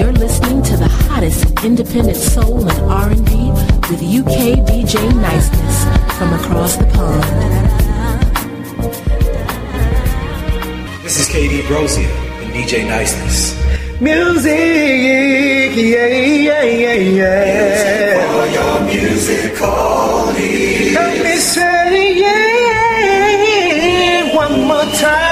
you're listening to the hottest independent soul and R&B with UK DJ Niceness from across the pond. This is KD Brosia and DJ Niceness. Music, yeah, yeah, yeah, yeah. For your musical needs. Let me say yeah, one more time.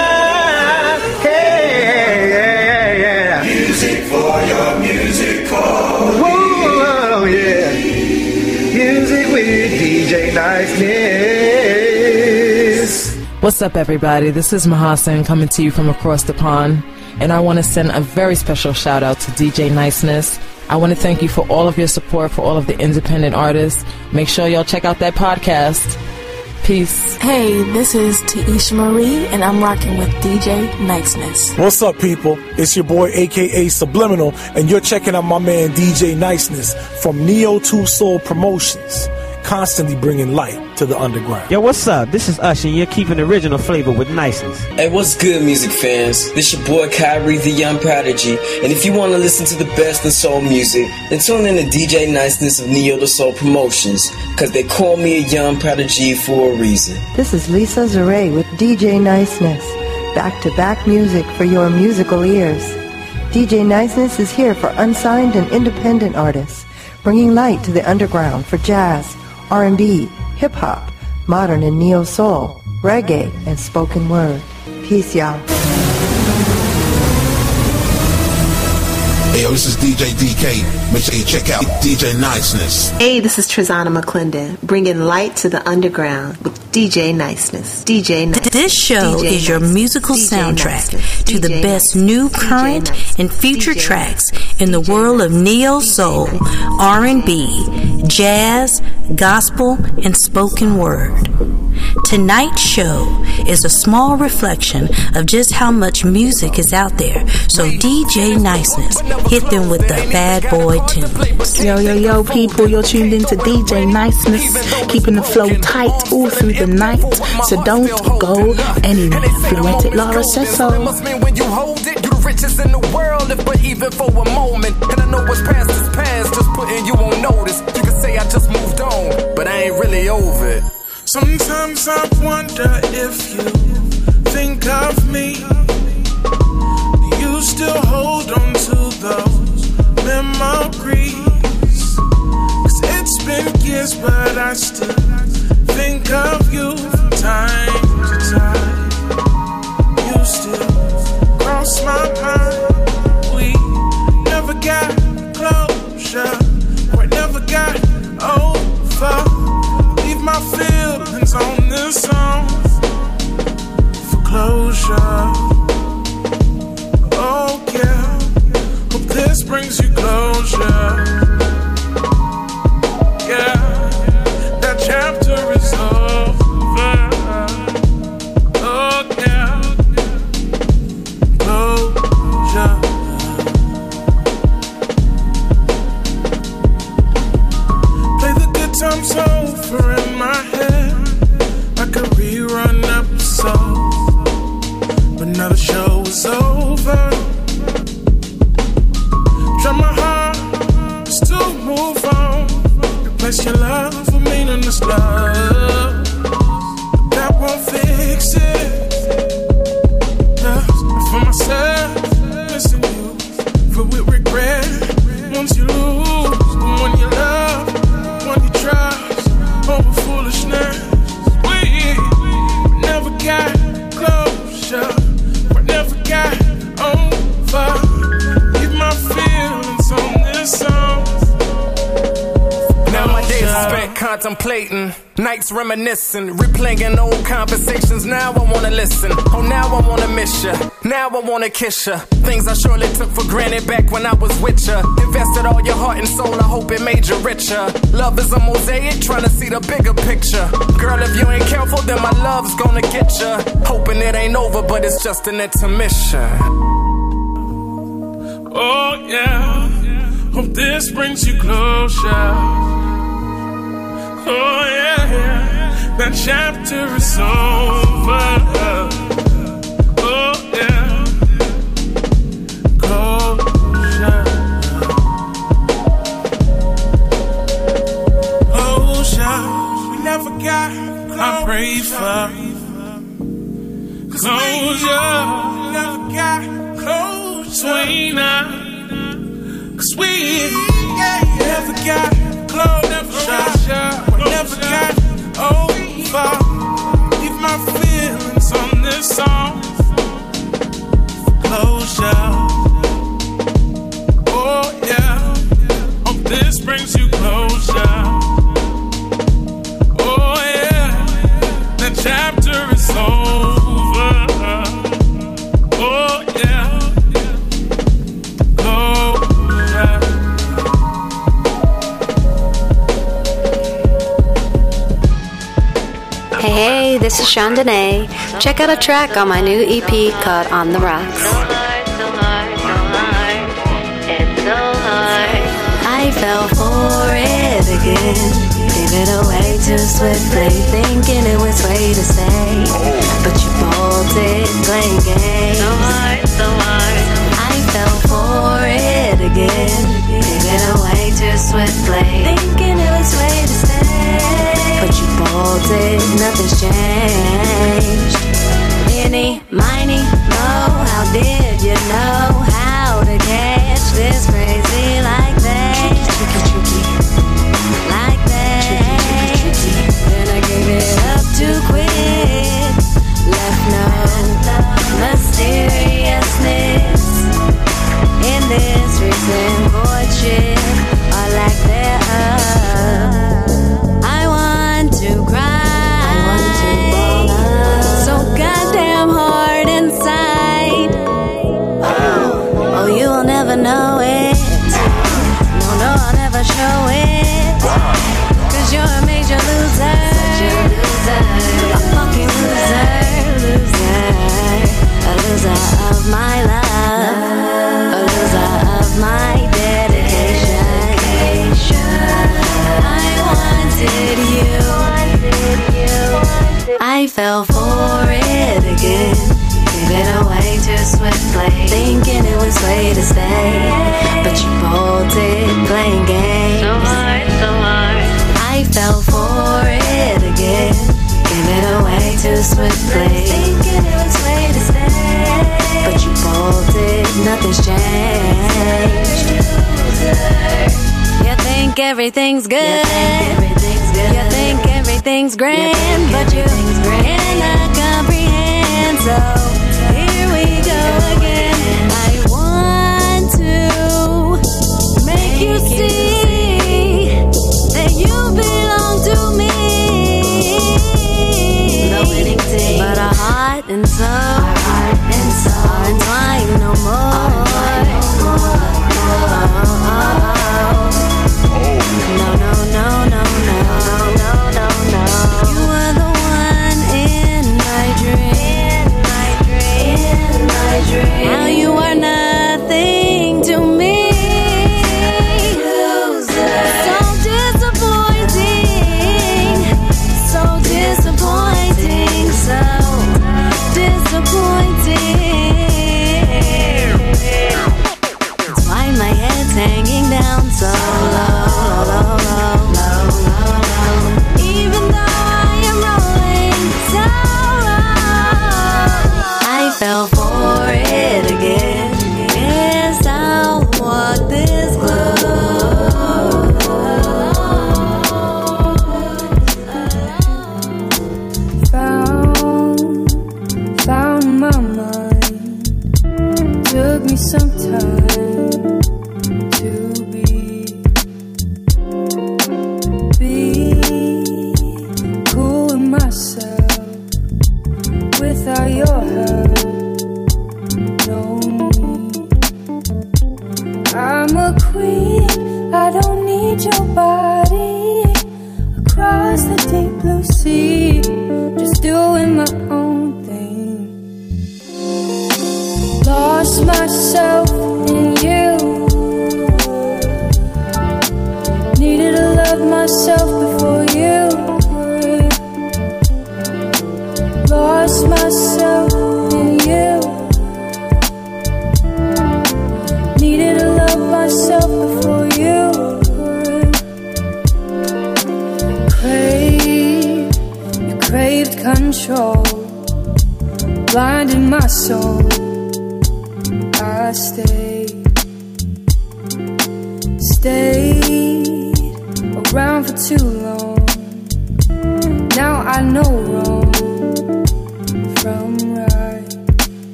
What's up, everybody? This is Mahasan coming to you from across the pond, and I want to send a very special shout out to DJ Niceness. I want to thank you for all of your support for all of the independent artists. Make sure y'all check out that podcast. Peace. Hey, this is Taisha Marie, and I'm rocking with DJ Niceness. What's up, people? It's your boy, aka Subliminal, and you're checking out my man DJ Niceness from Neo 2 Soul Promotions, constantly bringing light to the underground. Yo, what's up? This is Usher, and you're keeping original flavor with niceness. Hey, what's good, music fans? This your boy Kyrie, the Young Prodigy, and if you want to listen to the best in soul music, then tune in to DJ Niceness of Neo the Soul Promotions, cause they call me a Young Prodigy for a reason. This is Lisa Zaray with DJ Niceness. Back to back music for your musical ears. DJ Niceness is here for unsigned and independent artists, bringing light to the underground for jazz, R&B, hip hop, modern and neo soul, reggae, and spoken word. Peace, y'all. Hey, yo, this is DJ DK. Make sure you check out DJ Niceness. Hey, this is Trizana McClendon, bringing light to the underground with DJ Niceness. DJ Niceness. This show DJ is your Niceness. musical DJ soundtrack Niceness. to the DJ best Niceness. new, current, and future DJ tracks Niceness. in the DJ world of neo soul, R&B, jazz, gospel, and spoken word. Tonight's show is a small reflection of just how much music is out there. So DJ Niceness hit them with the bad boy tunes. Yo, yo, yo, people, you're tuned into DJ Niceness, keeping the flow tight all through the night. So don't go anywhere. Fluentic Laura says so. must mean when you hold it, you the richest in the world, if but even for a moment. And I know what's past is past, just putting you on notice. You can say I just moved on, but I ain't really over it. Sometimes I wonder if you think of me. Do you still hold on to those memories? Cause it's been years, but I still think of you from time to time. You still cross my mind. We never got closure, or never got over. Leave my feelings on this song for closure. Oh yeah, hope this brings you closure. Yeah, that chapter is over. The show is over. My hardest to move on. Replace your love meaningless love. But that won't fix it. For myself, missing you. For with regret, once you lose, contemplating, nights reminiscing, replaying old conversations. Now I wanna listen. Oh, now I wanna miss ya. Now I wanna kiss ya. Things I surely took for granted back when I was with ya. Invested all your heart and soul. I hope it made you richer. Love is a mosaic, trying to see the bigger picture. Girl, if you ain't careful, then my love's gonna get ya. Hoping it ain't over, but it's just an intermission. Oh yeah, hope this brings you closure. Oh yeah, that chapter is over. Oh yeah, closure. Closure we never got. I pray for closure. We never got closure. Between us, cause we never got close, never shot, never got over. Leave my feelings on this song. Closure. Oh yeah. Hope this brings you closure. Chandonay. Check out a track on my new EP called On the Rocks. I fell for it again. Gave it away too swiftly, thinking it was way to stay. But you bolted, playing games. I fell for it again. Gave it away too swiftly, thinking But nothing's changed. Any, miny, mo, how did you know how to catch this crazy like that? Tricky, tricky, like that. Then I gave it up too quick. Left no mysteriousness in this recent fell for it again. It away too swiftly, thinking it was way to stay. But you bolted, playing games. So hard, so hard. I fell for it again. It away too swiftly, thinking it was way to stay. But you bolted, nothing's changed. You think everything's good. You think everything's grand, but you cannot comprehend. So here we go again. I want to make you see that you belong to me. But our heart and soul, are entwined no more.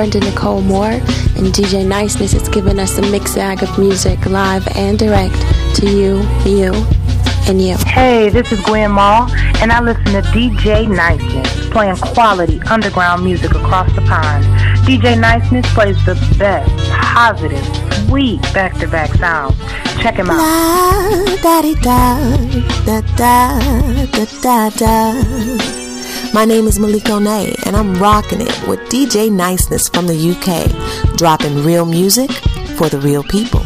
Brenda Nicole Moore, and DJ Niceness has given us a mix bag of music live and direct to you, you, and you. Hey, this is Gwen Mall, and I listen to DJ Niceness, playing quality underground music across the pond. DJ Niceness plays the best, positive, sweet back-to-back sounds. Check him out. La da da da da da da da. My name is Malik Onay, and I'm rocking it with DJ Niceness from the UK, dropping real music for the real people.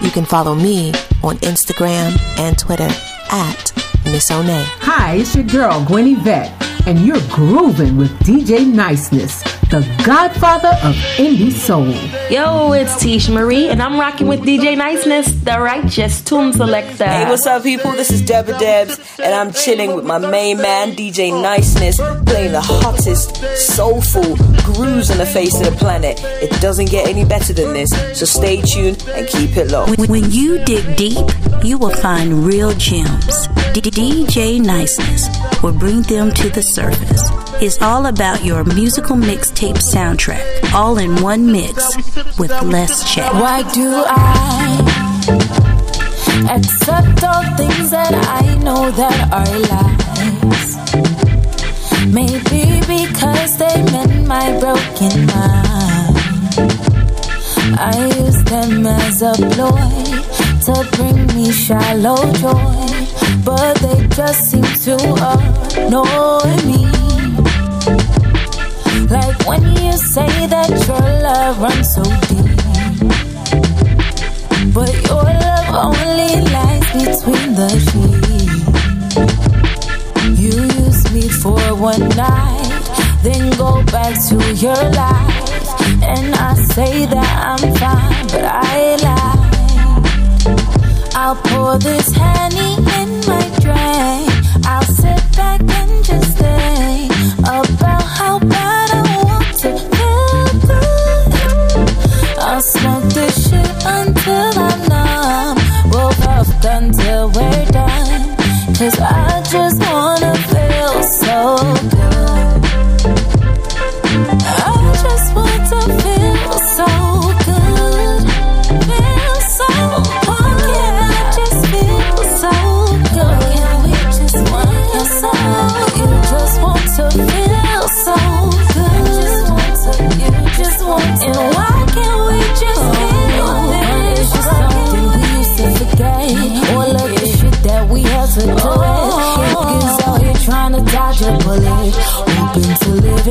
You can follow me on Instagram and Twitter at Miss Onay. Hi, it's your girl, Gwen Yvette, and you're grooving with DJ Niceness, the godfather of indie soul. Yo, it's Tish Marie, and I'm rocking with DJ Niceness, the righteous tune selector. Hey, what's up, people? This is Deborah Debs, and I'm chilling with my main man, DJ Niceness, playing the hottest, soulful grooves on the face of the planet. It doesn't get any better than this, so stay tuned and keep it low. When, when you dig deep, you will find real gems. D- DJ Niceness will bring them to the surface. It's all about your musical mixtape soundtrack, all in one mix with less check. Why do I accept all things that I know that are lies? Maybe because they mend my broken mind. I use them as a ploy to bring me shallow joy, but they just seem to annoy me. Like when you say that your love runs so deep, but your love only lies between the sheets. You use me for one night, then go back to your life, and I say that I'm fine, but I lie. I'll pour this honey in my drink. I'll sit back and just think about how bad Cause I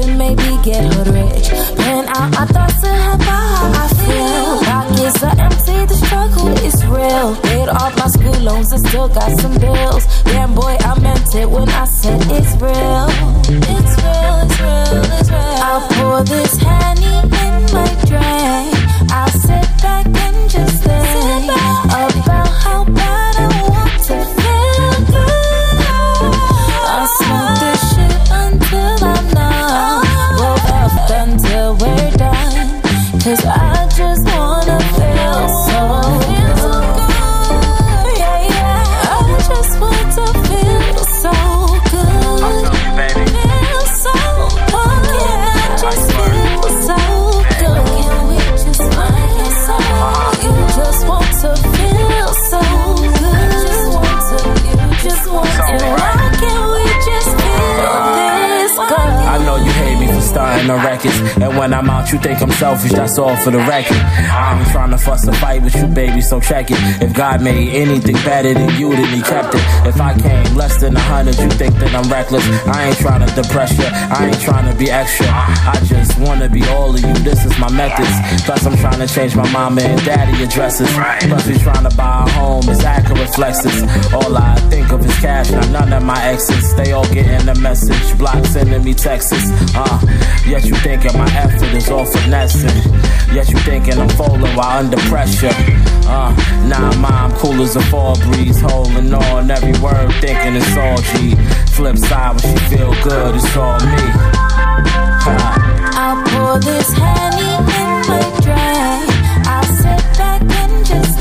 and maybe get hood rich. Plan out my thoughts and have how I feel. Pockets are empty, the struggle is real. Paid off my school loans and still got some bills. Damn boy, I meant it when I said it's real. It's real, it's real, it's real. I'll pour this honey in my drink. Records. And when I'm out, you think I'm selfish, that's all for the record. I ain't trying to fuss a fight with you, baby, so check it. If God made anything better than you, then he kept it. If I came less than a hundred, you think that I'm reckless. I ain't trying to depress you, I ain't trying to be extra. I just wanna be all of you, this is my methods. Plus, I'm trying to change my mama and daddy addresses. Plus, we trying to buy a home, it's accurate flexes. All I think of is cash, now none of my exes. They all getting the message, block sending me texts. Uh, yet you thinking my effort is all finessing. Yet you thinking I'm folding while under pressure. Uh, nah, mom, cool as a fall breeze, holding on every word, thinking it's all G. Flip side when she feel good, it's all me. I'll pour this honey in my drink. I'll sit back and just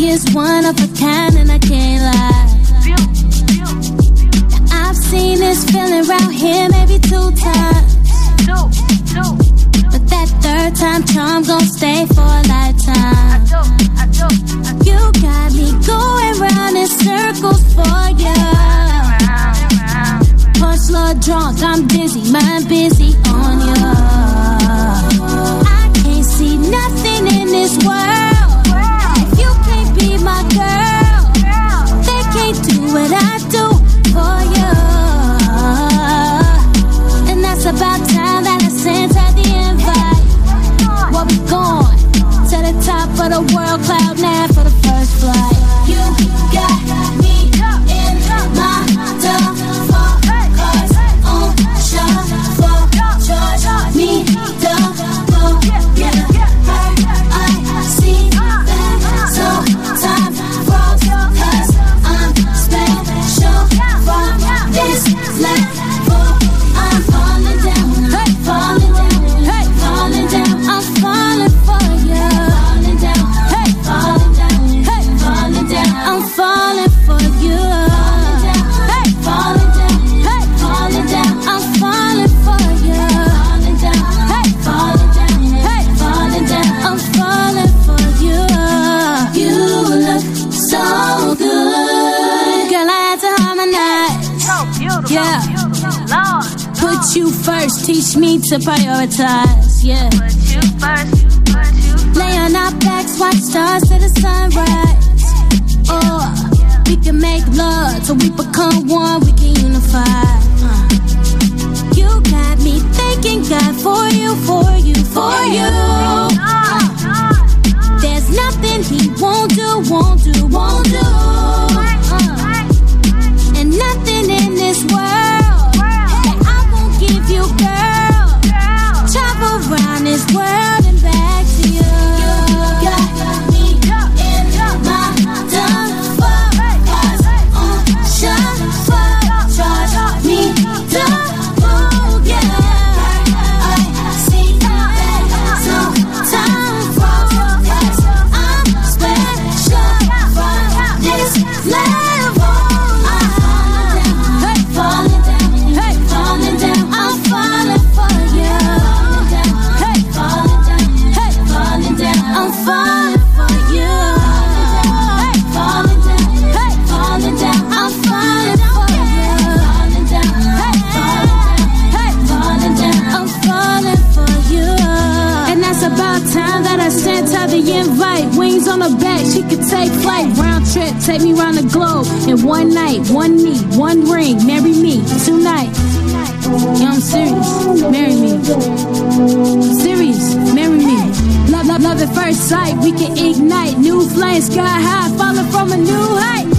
She is one of a kind and I can't lie. I've seen this feeling around here maybe two times. But that third time charm gon' stay for a lifetime. You got me going round in circles for you. Punch love drunk, I'm busy, mind busy on you. need to prioritize, yeah. Lay on our backs, watch stars to the sunrise. Oh, we can make love till we become one, we can unify. Uh. You got me thanking God for you, for you, for you. Uh. There's nothing He won't do, won't do, won't do. Take me around the globe in one night, one knee, one ring. Marry me tonight. Yeah, I'm serious. Marry me. Serious. Marry me. Love, love, love at first sight. We can ignite new flames, sky high, falling from a new height.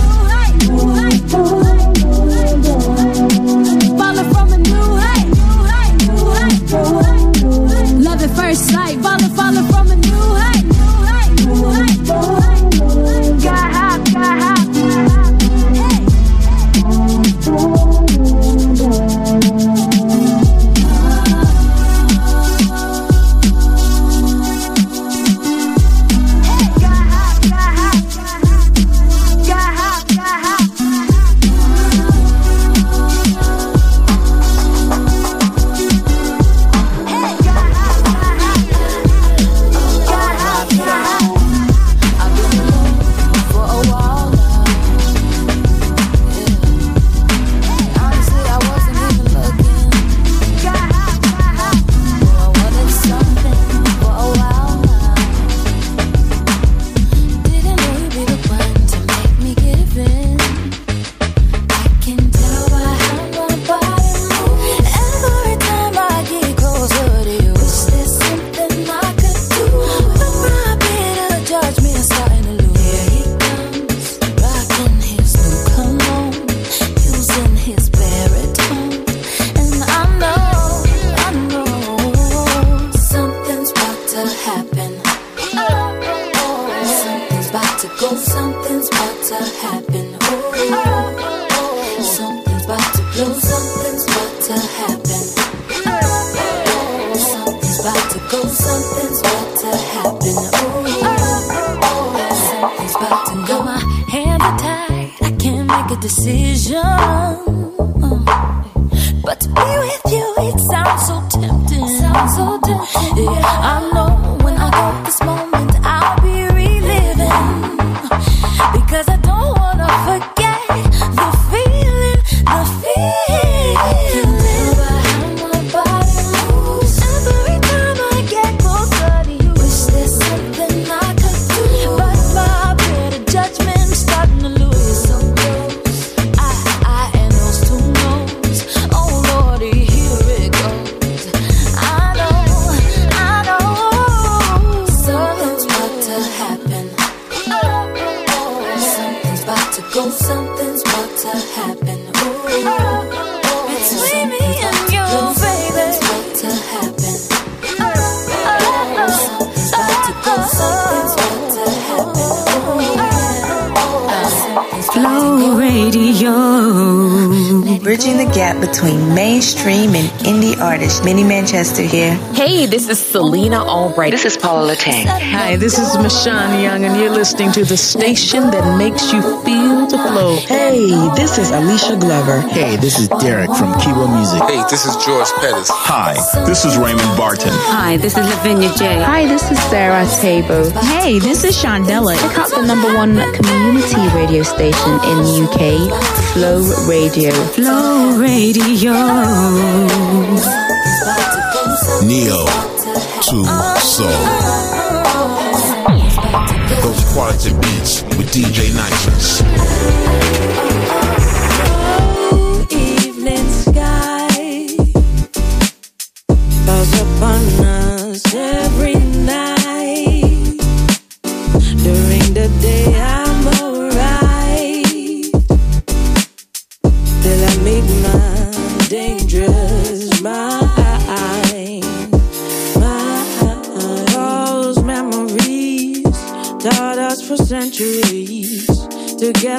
between me artist, Minnie Manchester here. Hey, this is Selena Albright. This is Paula Latang. Hi, this is Michonne Young, and you're listening to the station that makes you feel the flow. Hey, this is Alicia Glover. Hey, this is Derek from Kiwa Music. Hey, this is George Pettis. Hi, this is Raymond Barton. Hi, this is Lavinia J. Hi, this is Sarah Table. Hey, this is Chandela. Check out the number one community radio station in the UK, Flow Radio. Flow Radio. Neo to Soul. Those quality beats with DJ Nitrous.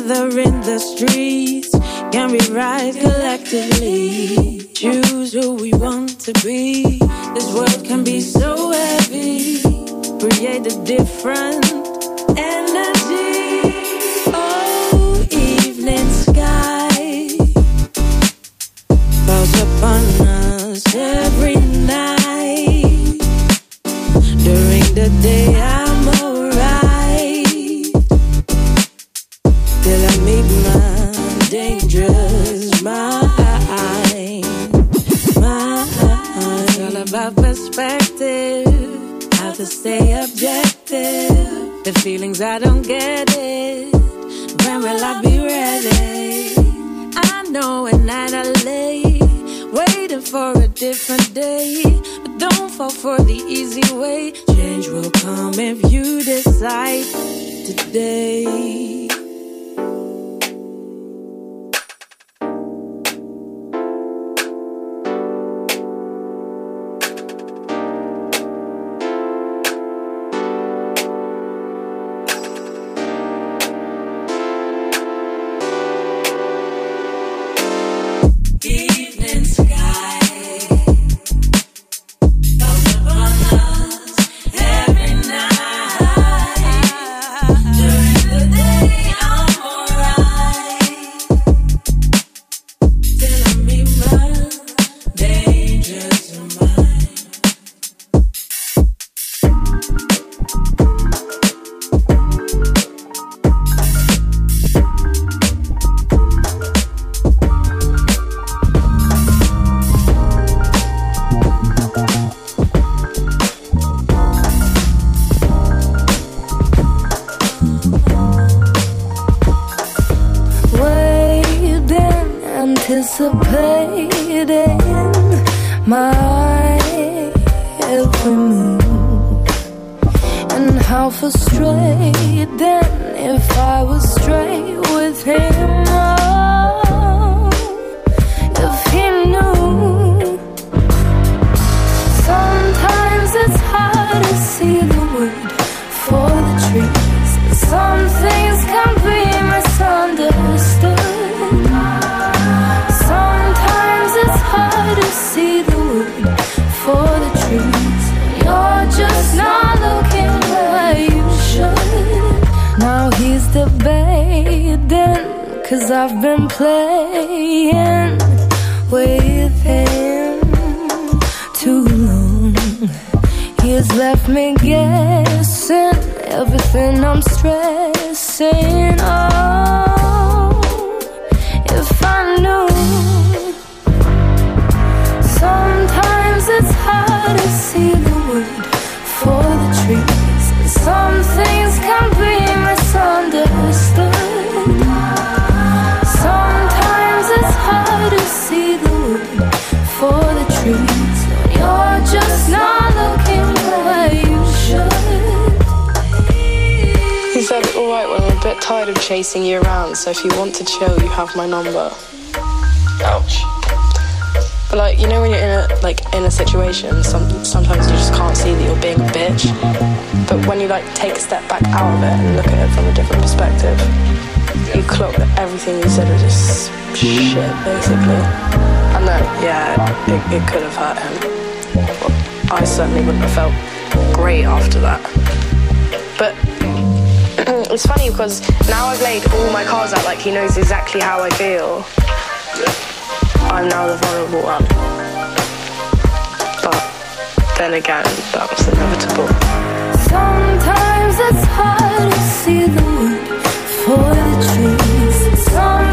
together in the street. my number. Ouch. But like you know when you're in a like in a situation, some, sometimes you just can't see that you're being a bitch. But when you like take a step back out of it and look at it from a different perspective, you clock that everything you said was just shit basically. And that yeah, it, it could have hurt him. But I certainly wouldn't have felt great after that. But Mm, it's funny because now I've laid all my cards out, like he knows exactly how I feel. I'm now the vulnerable one. But then again, that was inevitable. Sometimes it's hard to see the wood for the trees. Sometimes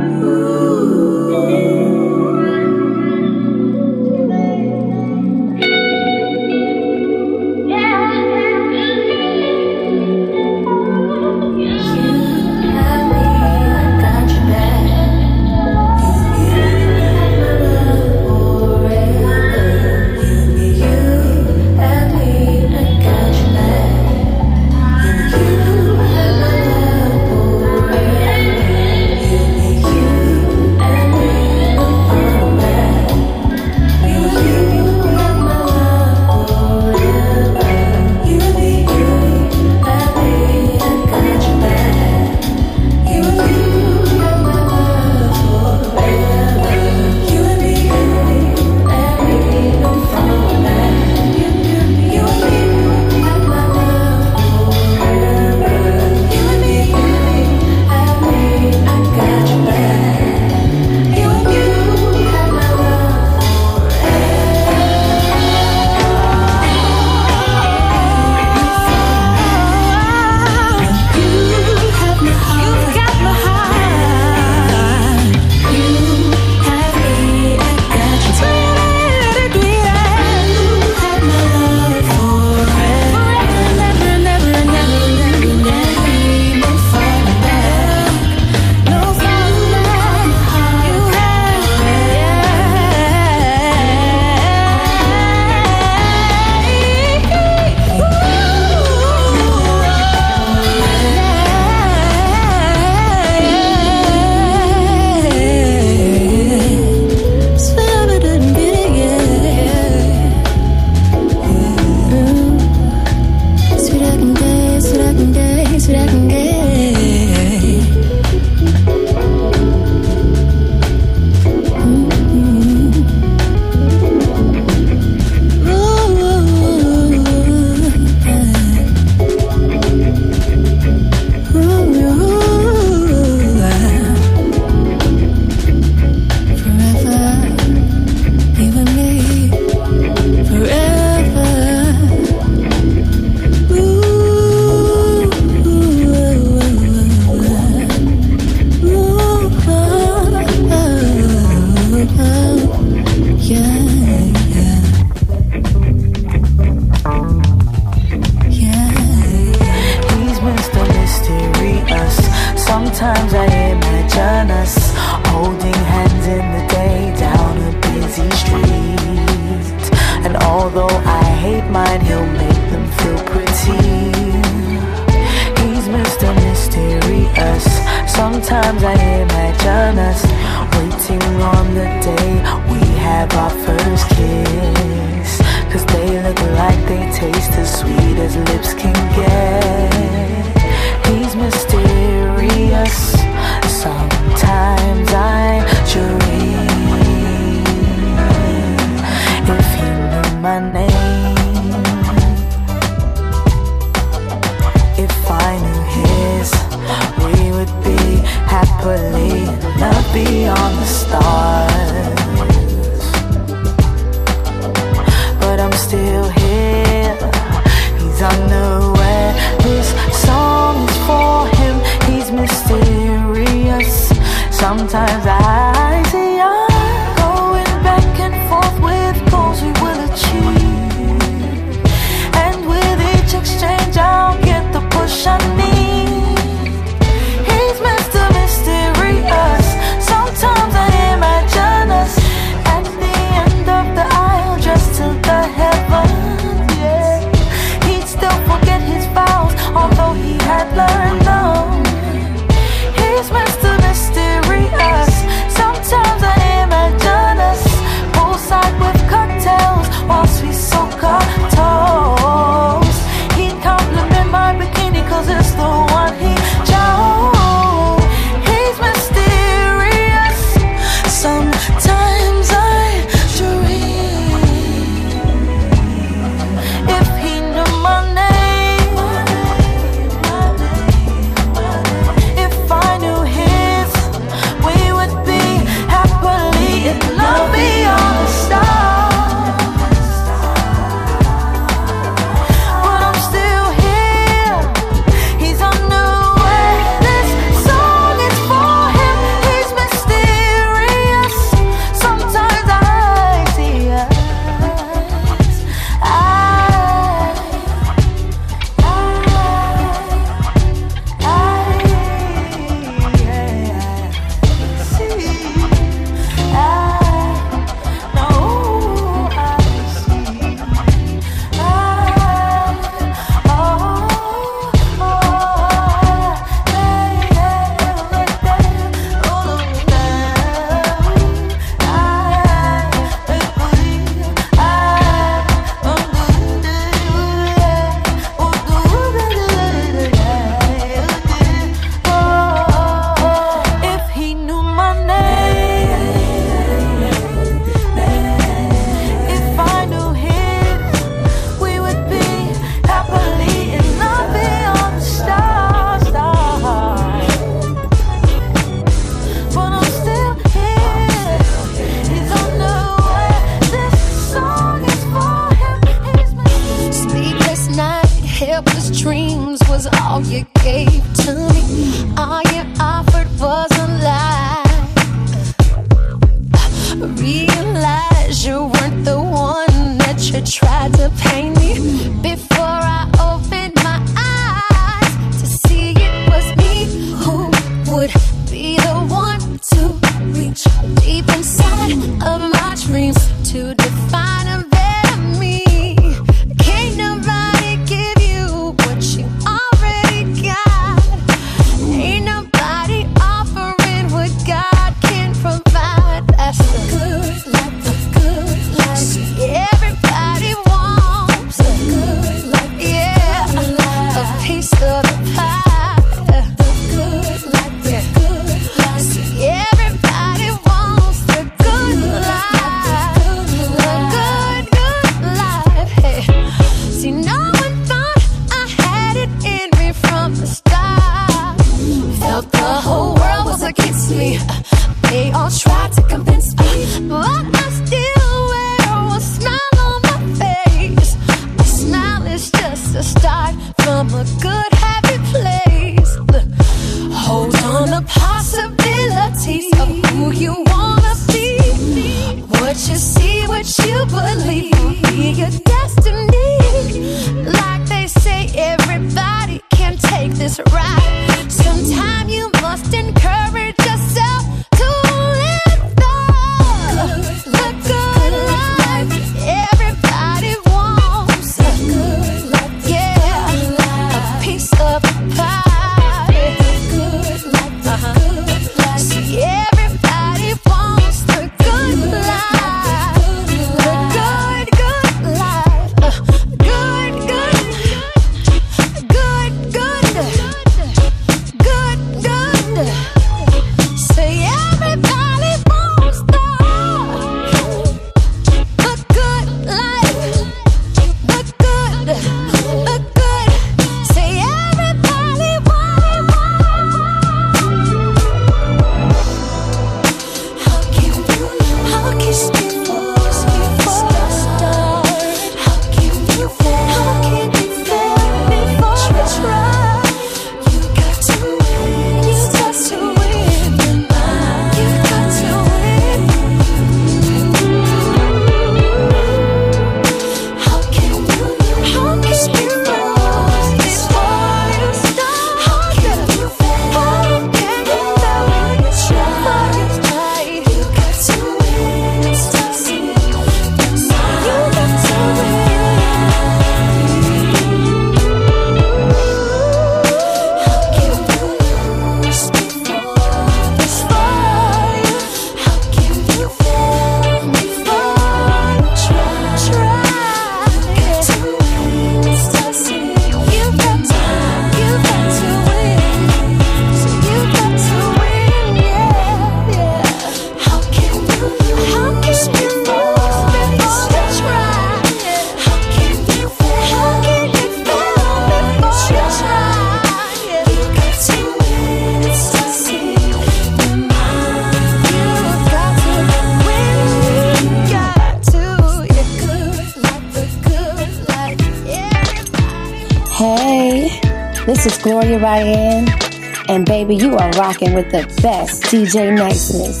rocking with the best DJ Niceness.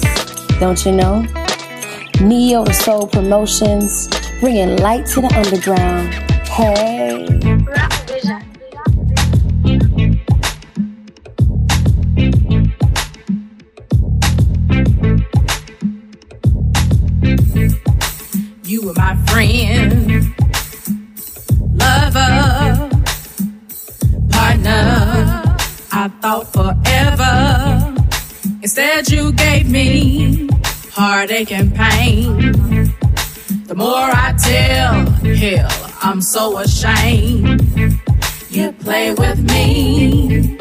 Don't you know? Neo Soul Promotions, bringing light to the underground. Hey. And pain. The more I tell, hell, I'm so ashamed. You play with me,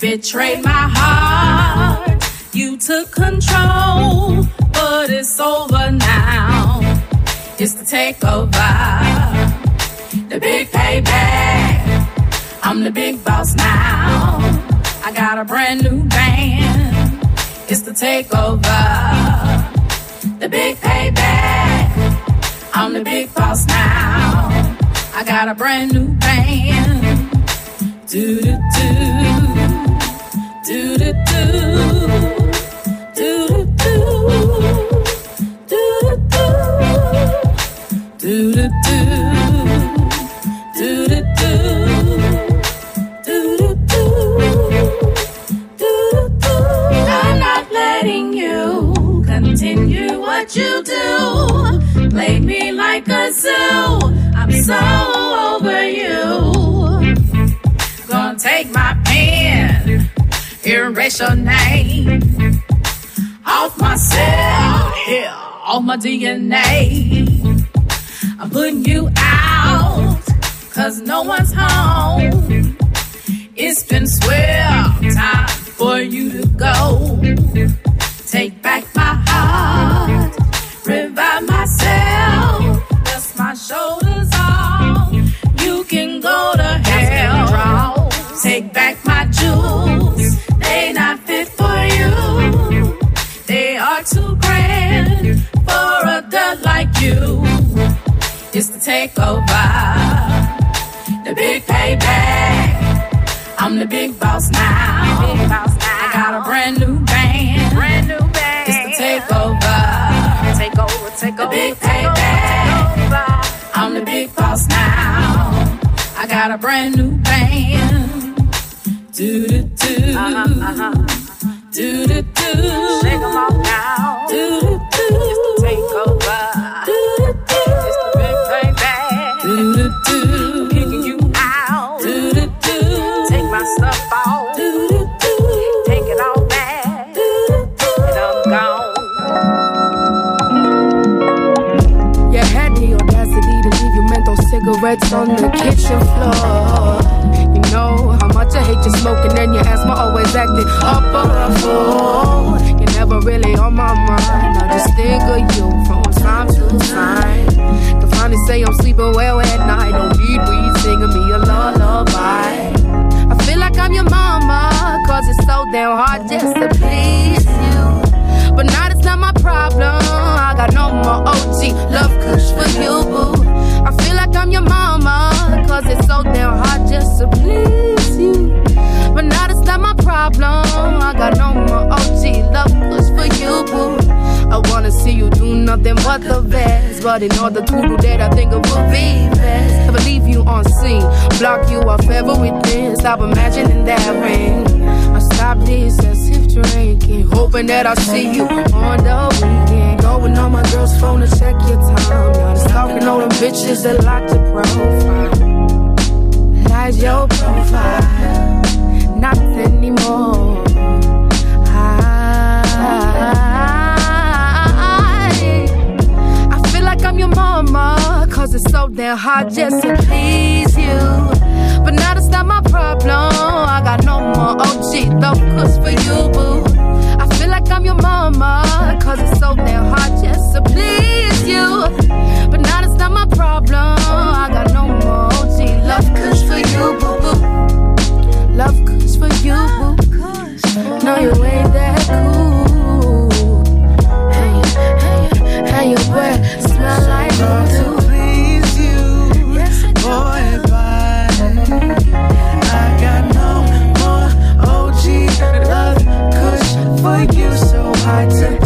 betrayed my heart. You took control, but it's over now. It's the takeover, the big payback. I'm the big boss now. I got a brand new band. It's the takeover, the big payback. I'm the big boss now. I got a brand new band. Do do do, do do do, do do do, do do do, do do do, you do. Play me like a zoo. I'm so over you. Gonna take my pen, erase your name off my cell, off my DNA. I'm putting you out, cause no one's home. It's been swell, time for you to go. Myself, my shoulders off. You can go to hell. Take back my jewels, they not fit for you. They are too grand for a dud like you. It's the takeover, the big payback. I'm the big boss now. I got a brand new band. Big payback. I'm the big boss now. I got a brand new band. Do do do. Do do do. Shake 'em off now. Do do cigarettes on the kitchen floor. You know how much I hate you smoking and your asthma always acting up on the floor. You're never really on my mind. I just think of you from time to time. To finally say I'm sleeping well at night. Don't need weed singing me a lullaby. I feel like I'm your mama, cause it's so damn hard just to please you. That's not my problem. I got no more OG love kush for you, boo. I feel like I'm your mama, cause it's so damn hard just to please you. But now that's not my problem. I got no more OG love kush for you, boo. I wanna see you do nothing but the best. But in order to do that, I think it would be best. Never leave you on scene, block you off everything. Stop imagining that ring. I stop this excessive drinking, hoping that I'll see you on the weekend. Going on my girl's phone to check your time. Now stalking all them bitches that like to profile. Lies your profile, not anymore. I, I feel like I'm your mama, cause it's so damn hard just to please you. But now that's not my problem. I got no more OG love kush for you, boo. I feel like I'm your mama, cause it's so damn hard just to please you. But now that's not my problem. I got no more OG love kush for you, boo, boo. Love kush for you, boo. No, you ain't that cool. Hey, hey, hey, your breath smell like you. lights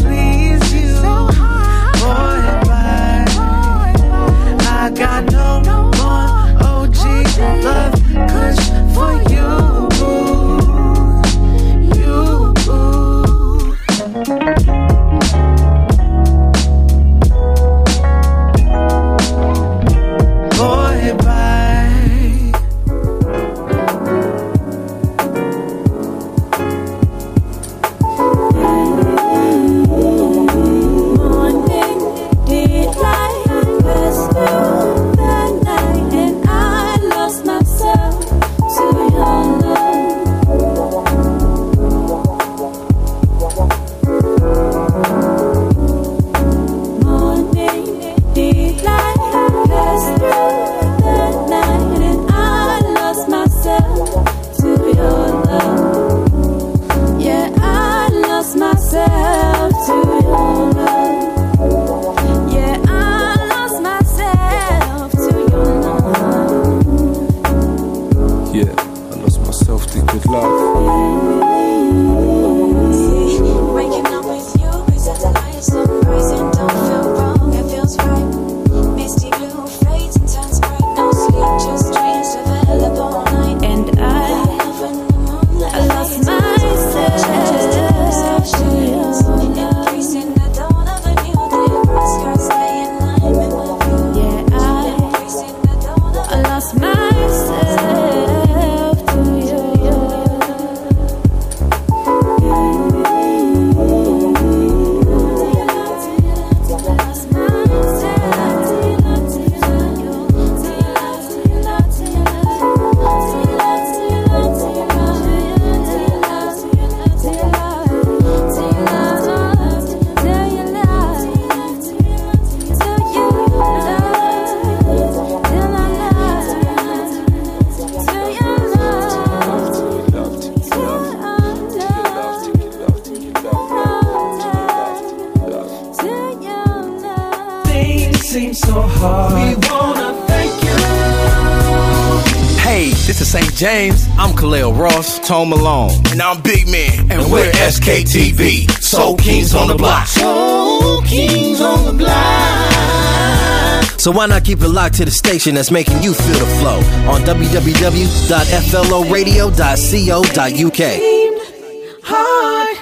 James. I'm Khalil Ross, Tom Malone. And I'm Big Man. And, and we're SKTV, Soul Kings on the Block. Soul Kings on the Block. So why not keep it locked to the station that's making you feel the flow on www.floradio.co.uk. Heart,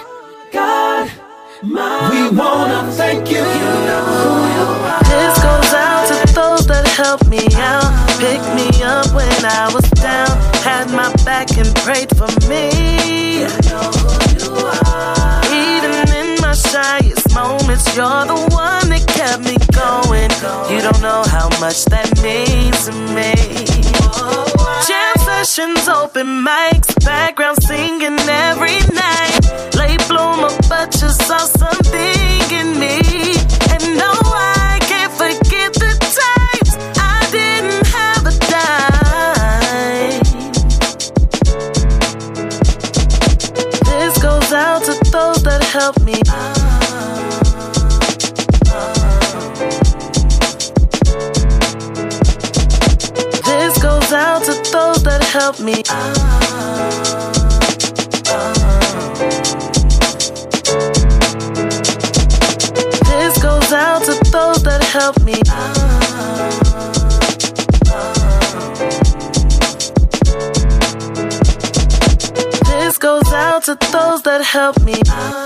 God, we wanna thank you. you know this goes out to those that helped me out. for me. You know who you are. Even in my shyest moments, you're the one that kept me going. You don't know how much that means to me. Jam sessions, open mics, background singing every night help me.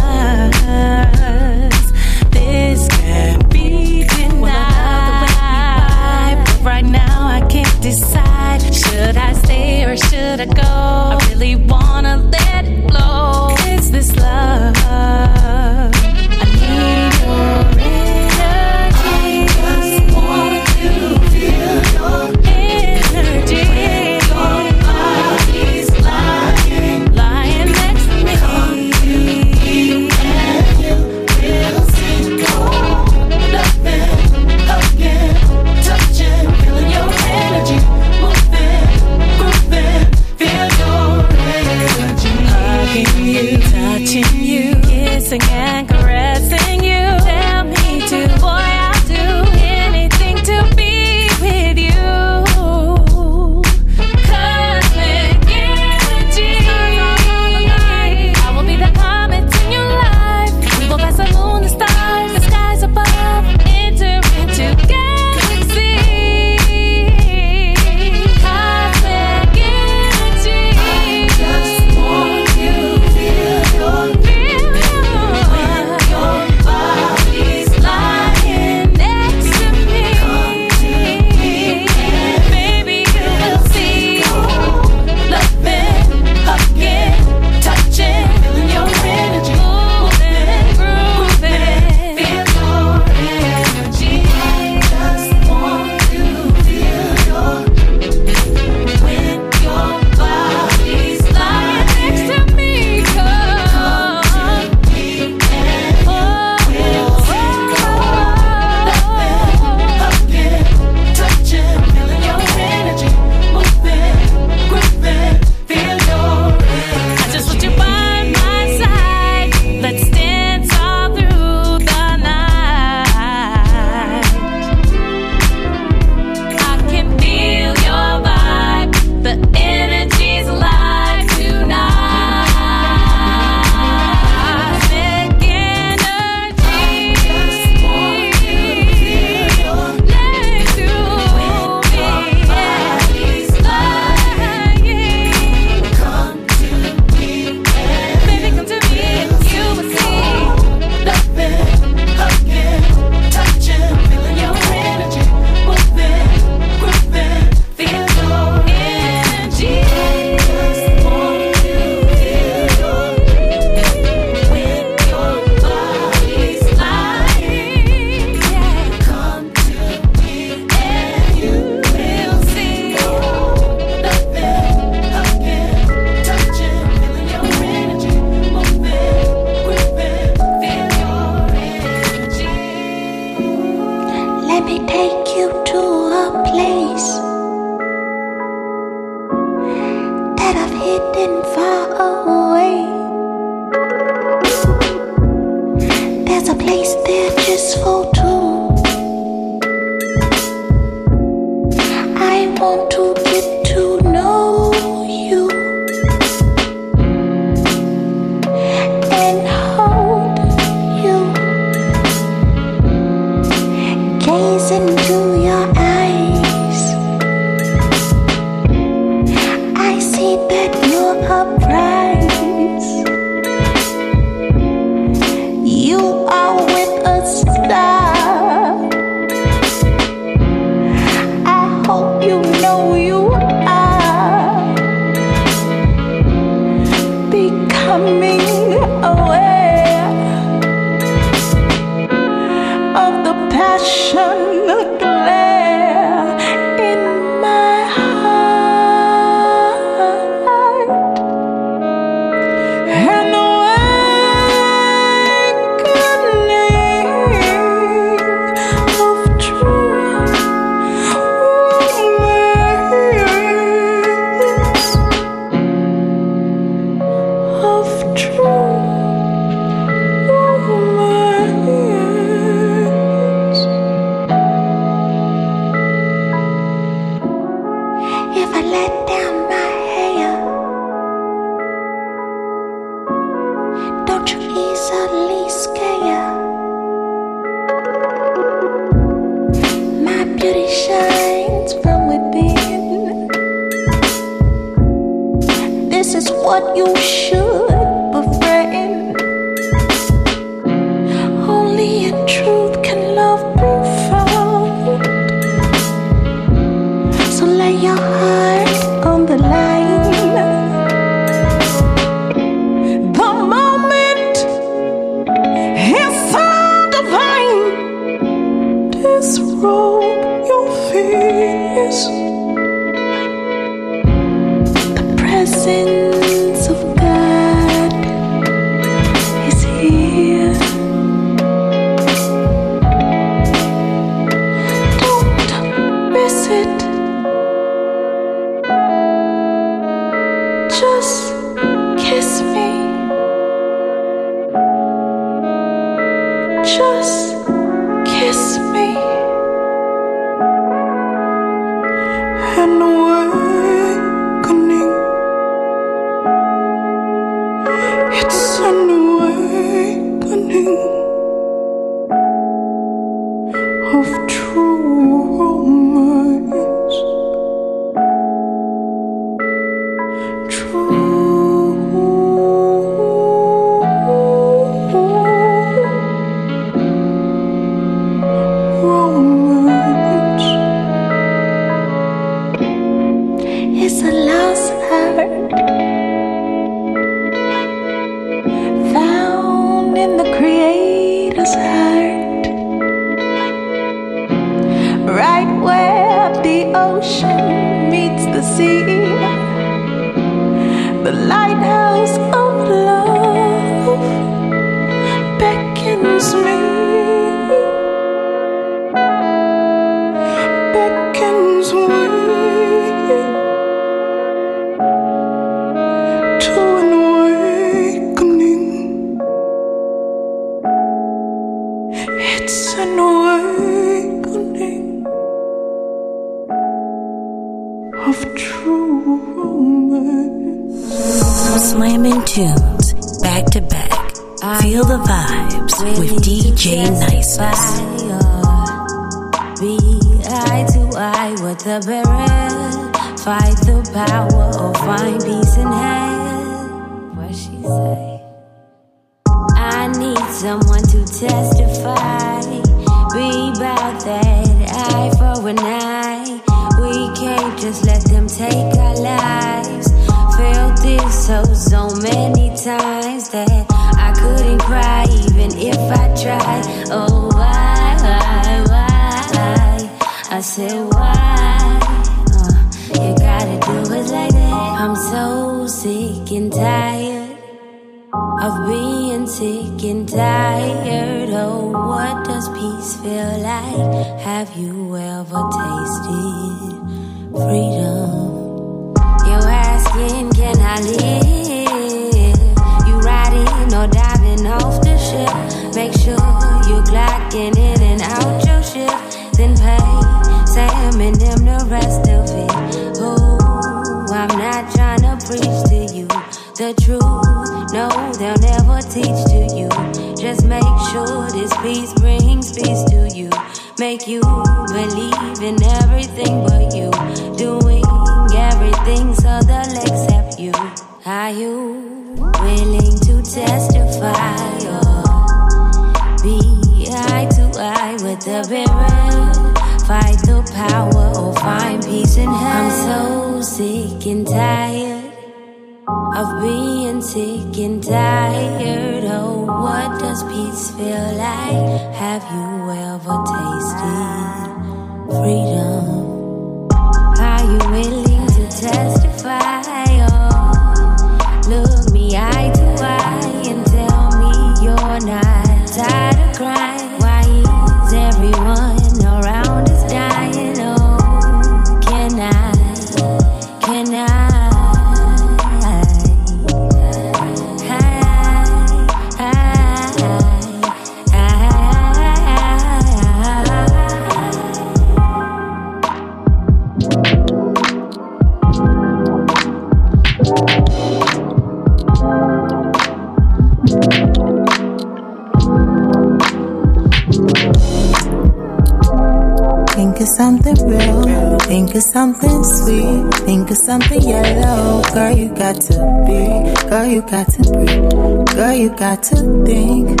Got to think.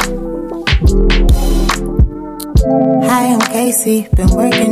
Hi, I'm Casey. Been working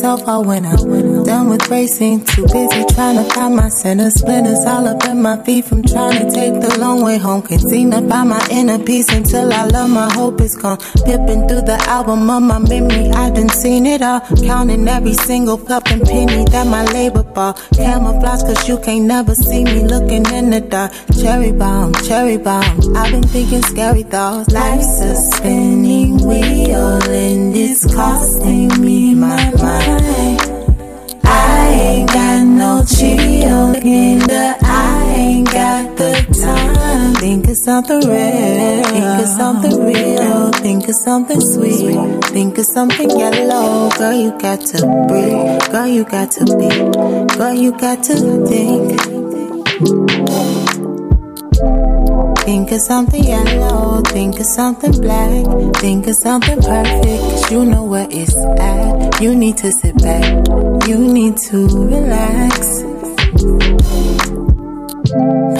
myself all winter. Done with racing. Too busy trying to find my center. Splinters all up in my feet from trying to take the long way home. Can't seem to find my inner peace until I love my hope is gone. Pipping through the album of my memory. I done seen it all. Counting every single cup and penny that my labor bought. Camouflage cause you can't never see me looking in the dark. Cherry bomb, cherry bomb. I've been thinking scary thoughts. Life's a spinning wheel and it's costing me I ain't got no chill I ain't got the time. Think of something real. Think of something real. Think of something sweet. Think of something yellow. Girl, you got to breathe. Girl, you got to be. Girl, you got to think. Think of something yellow, think of something black, think of something perfect, cause you know where it's at. You need to sit back, you need to relax.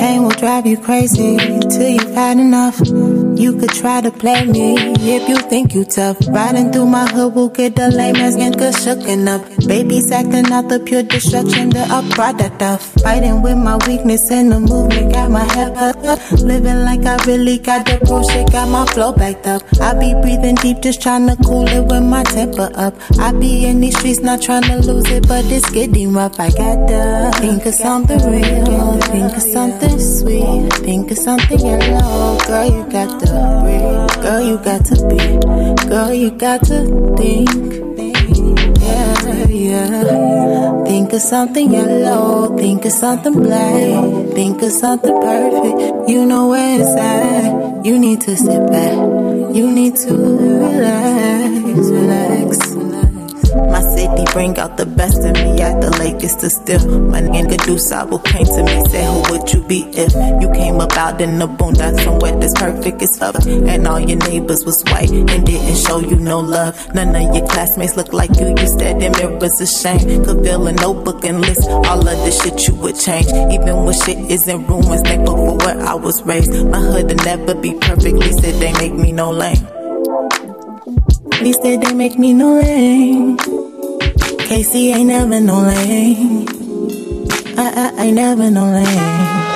Pain will drive you crazy till you've had enough. You could try to play me if you think you tough. Riding through my hood will get the lame ass nigga shooken up. Babies acting out the pure destruction, the up product of. Fighting with my weakness and the movement, got my head up. Living like I really got the bullshit, got my flow backed up. I be breathing deep, just trying to cool it with my temper up. I be in these streets, not trying to lose it, but it's getting rough. I got to think of something real, think of something sweet, think of something yellow. Girl, you got to girl, you got to be, girl, you got to think. Yeah. Think of something yellow, think of something black, think of something perfect. You know where it's at. You need to sit back. You need to relax, relax. Bring out the best in me at the lake is to still. My nigga Dusabo came to me, said, Who would you be if you came about out in the boondocks somewhere that's perfect as fuck? And all your neighbors was white and didn't show you no love. None of your classmates look like you. You said them it was a shame. Could fill a notebook and list all of the shit you would change. Even when shit is in ruins, thankful for where I was raised. My hood will never be perfect. Least said they make me no lame. Least said they make me no lame. Casey ain't never no lame. I, I, I never no lame.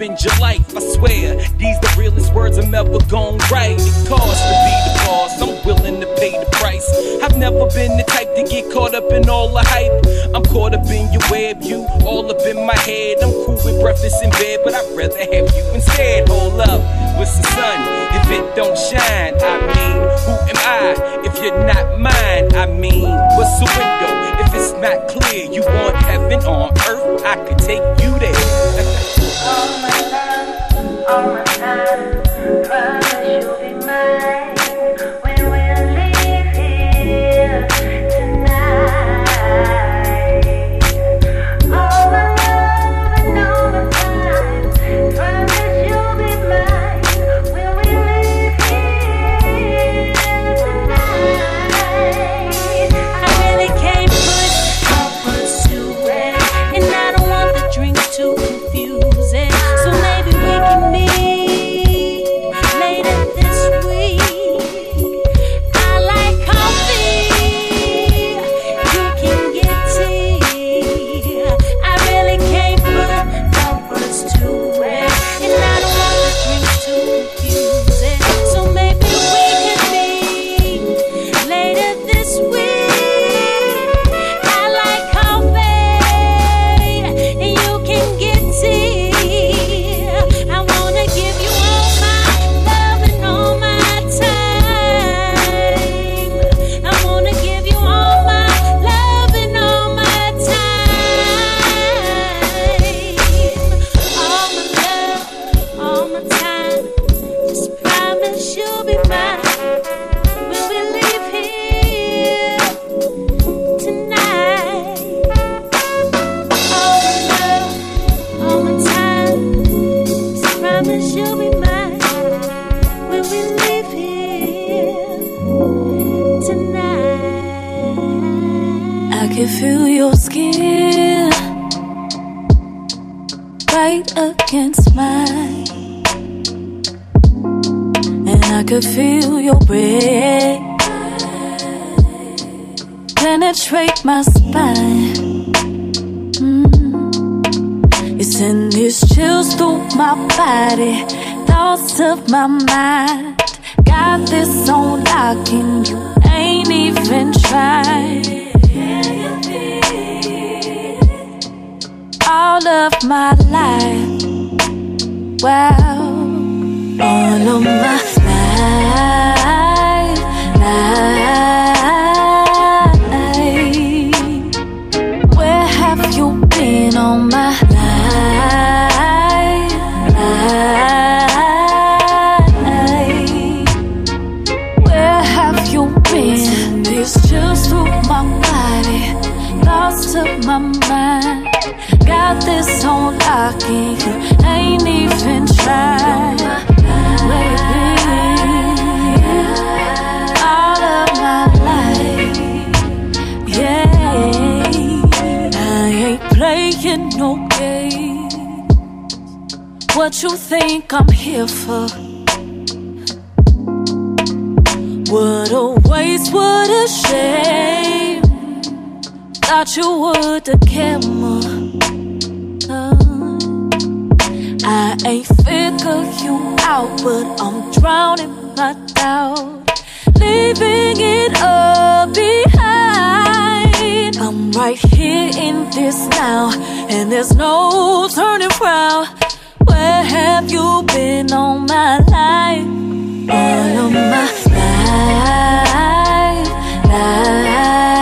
spend your life. I swear, these the realest words I'm ever gonna write. It costs to be the boss, I'm willing to pay the price. I've never been the type to get caught up in all the hype. I'm caught up in your web, you all up in my head. I'm cool with breakfast in bed, but I'd rather It's just through my body, thoughts to my mind. Got this whole lock in here, ain't even tried. Where all of my life? Yeah, I ain't playing no games. What you think I'm here for? What a waste, what a shame. Thought you would have cared more. Uh, I ain't figure you out, but I'm drowning my doubt, leaving it all behind. I'm right here in this now, and there's no turning around. Where have you been all my life? All of my life, life.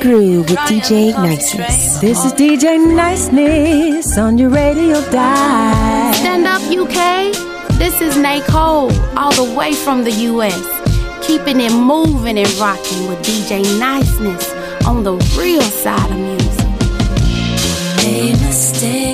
groove with DJ Niceness. This is DJ Niceness on your radio dial. Stand up, UK. This is Nay Cole, all the way from the US. Keeping it moving and rocking with DJ Niceness on the real side of music. They mistake.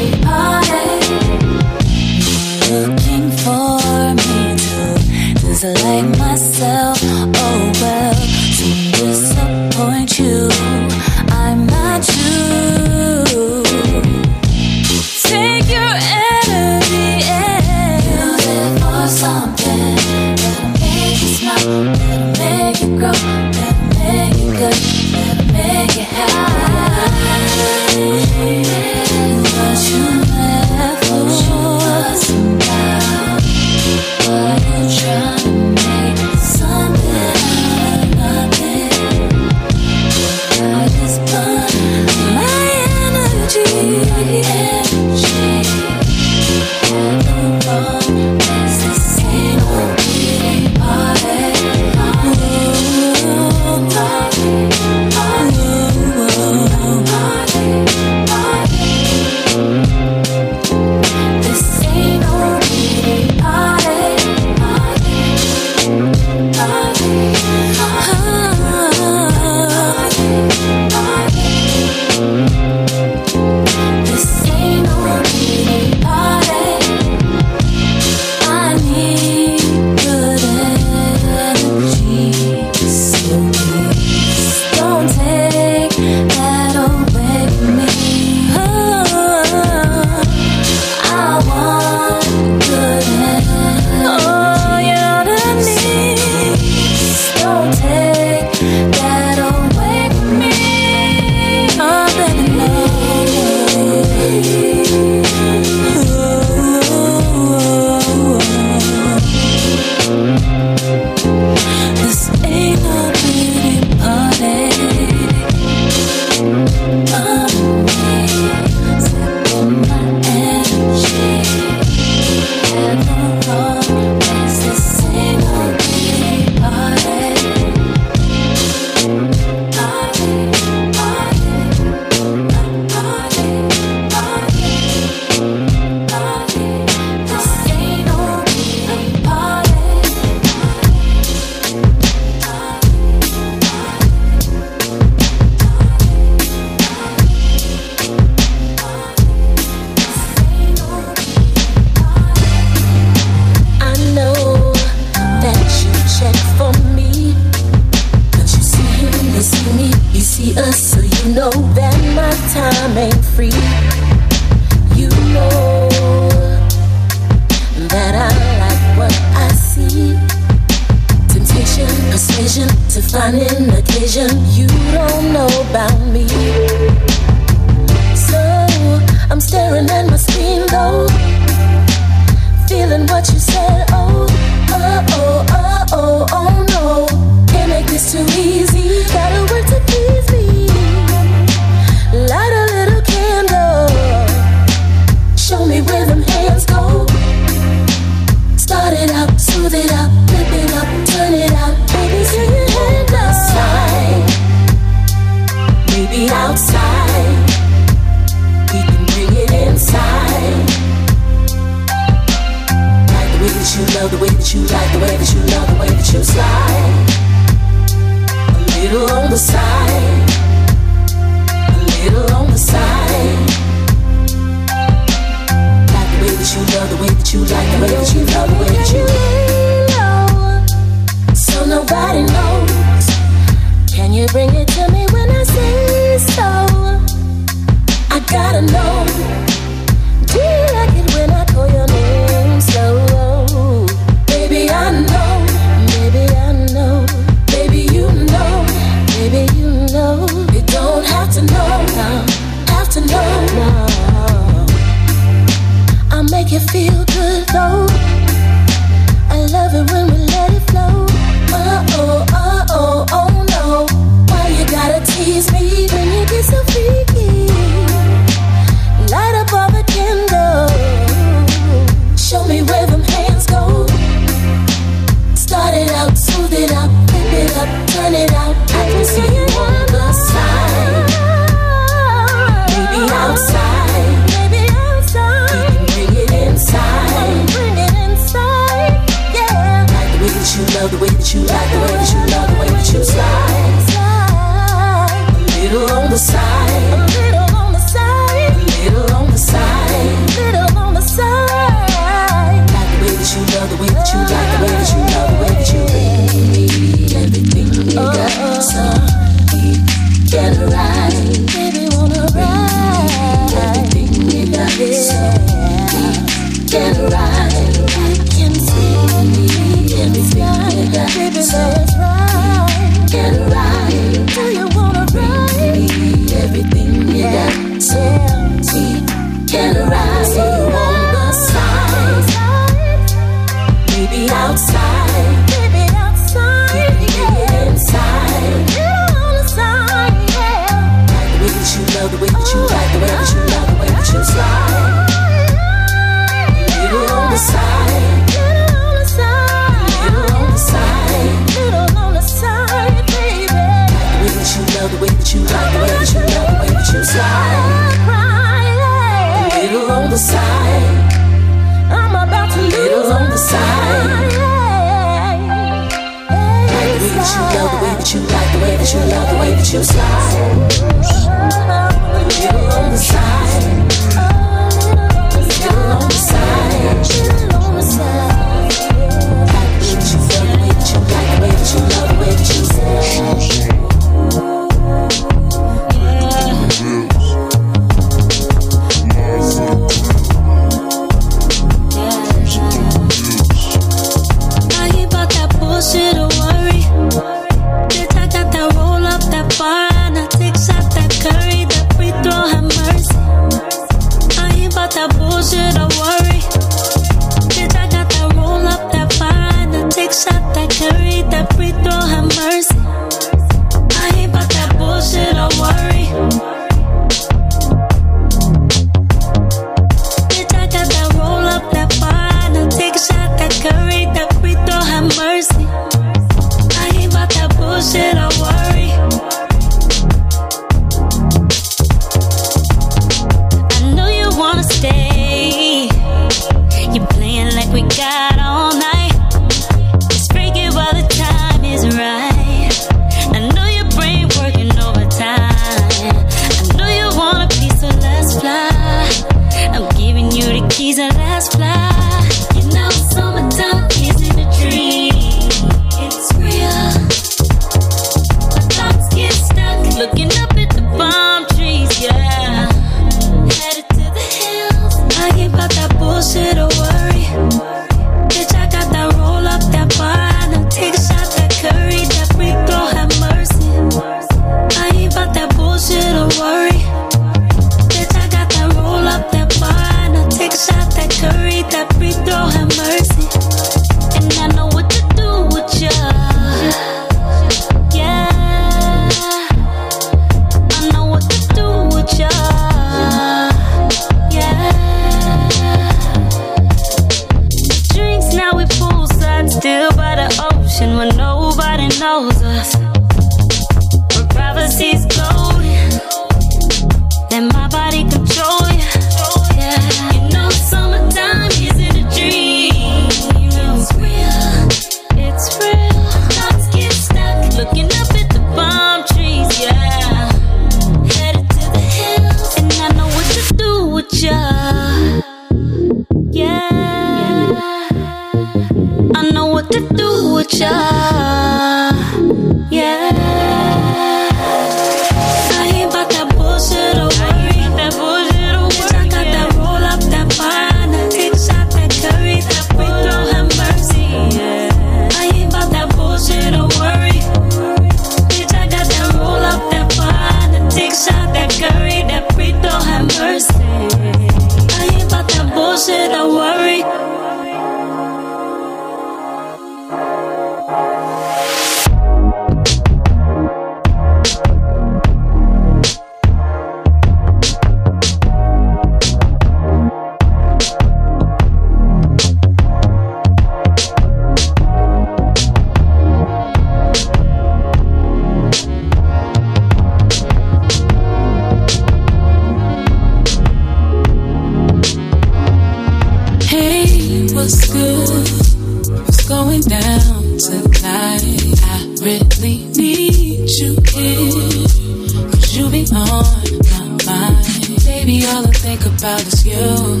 Cause you be on my mind. Baby, all I think about is you.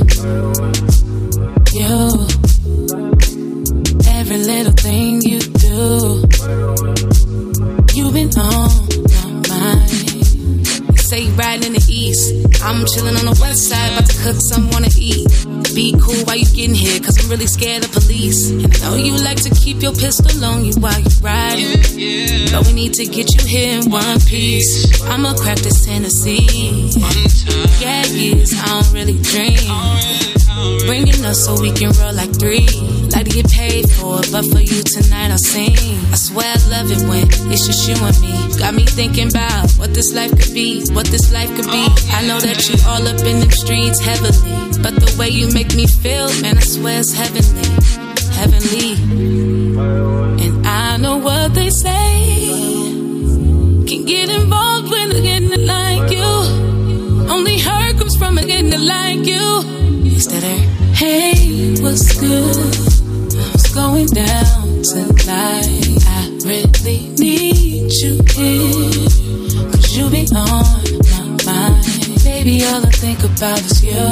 You. Every little thing you do. You've been on my mind. Say you riding in the east. I'm chilling on the west side, about to cook something wanna eat. Be cool while you getting here, cause I'm really scared of police. And I know you like to keep your pistol on you while you riding. But we need to get you here in one piece. I'ma crack this Tennessee. Yeah, yes, I don't really dream. Bringing us so we can roll like three. Like to get paid for it, but for you tonight I'll sing. I swear I love it when it's just you and me. Got me thinking about what this life could be, what this life could be. I know that you all up in them streets heavily, but the way you make me feel, man, I swear it's heavenly, heavenly. And I know what they say. Can get involved when they're getting like you. Only hurt comes from getting like you. Is that her? Hey, what's good? What's going down tonight? I really need you here. Cause you be on my mind. Baby, all I think about is you.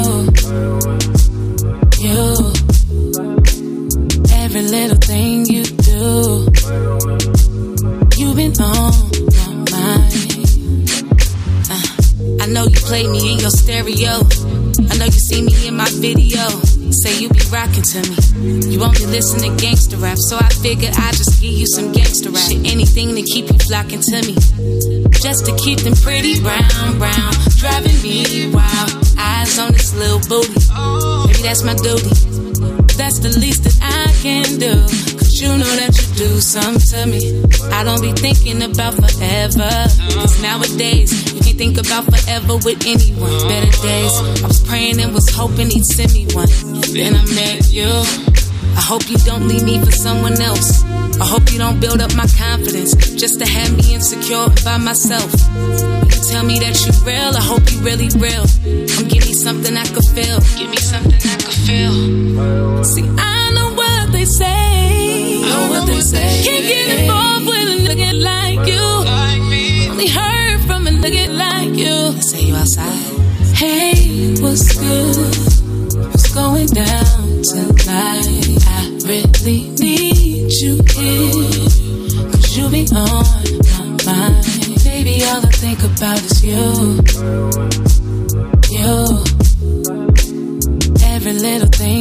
You. Every little thing you do. You've been on my mind. Uh, I know you play me in your stereo. I know you see me in my video. Say you be rocking to me. You only listen to gangster rap, so I figured I'd just give you some gangster rap. Shit, anything to keep you flocking to me. Just to keep them pretty brown, brown, driving me wild. Eyes on this little booty. Maybe that's my duty. That's the least that I can do. Cause you know that you do something to me. I don't be thinking about forever. Cause nowadays, you can think about forever with anyone. Better days, I was praying and was hoping he'd send me one. Then I met you. I hope you don't leave me for someone else. I hope you don't build up my confidence just to have me insecure by myself. You tell me that you're real, I hope you really real. Come give me something I could feel. Give me something I could feel. See, I know what they say. I know what they say. Can't get involved with a nigga like you. Only heard from a nigga like you. They say you outside. Hey, what's good? Going down tonight? I really need you here. Cause you be on my mind. Baby, all I think about is you. You. Every little thing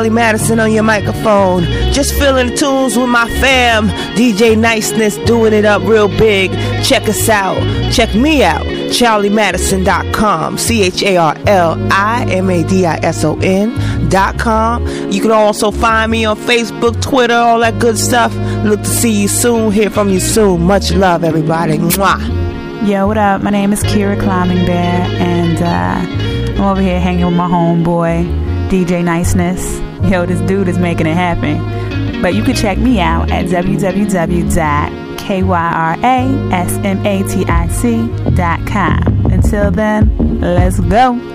Charlie Madison on your microphone. Just filling the tunes with my fam, DJ Niceness doing it up real big. Check us out. Check me out, charliemadison.com. C H A R L I M A D I S O N.com. You can also find me on Facebook, Twitter, all that good stuff. Look to see you soon, hear from you soon. Much love, everybody. Mwah. Yo, what up? My name is Kira Climbing Bear, and uh, I'm over here hanging with my homeboy, DJ Niceness. Yo, this dude is making it happen. But you can check me out at www.kyrasmatic.com. Until then, let's go.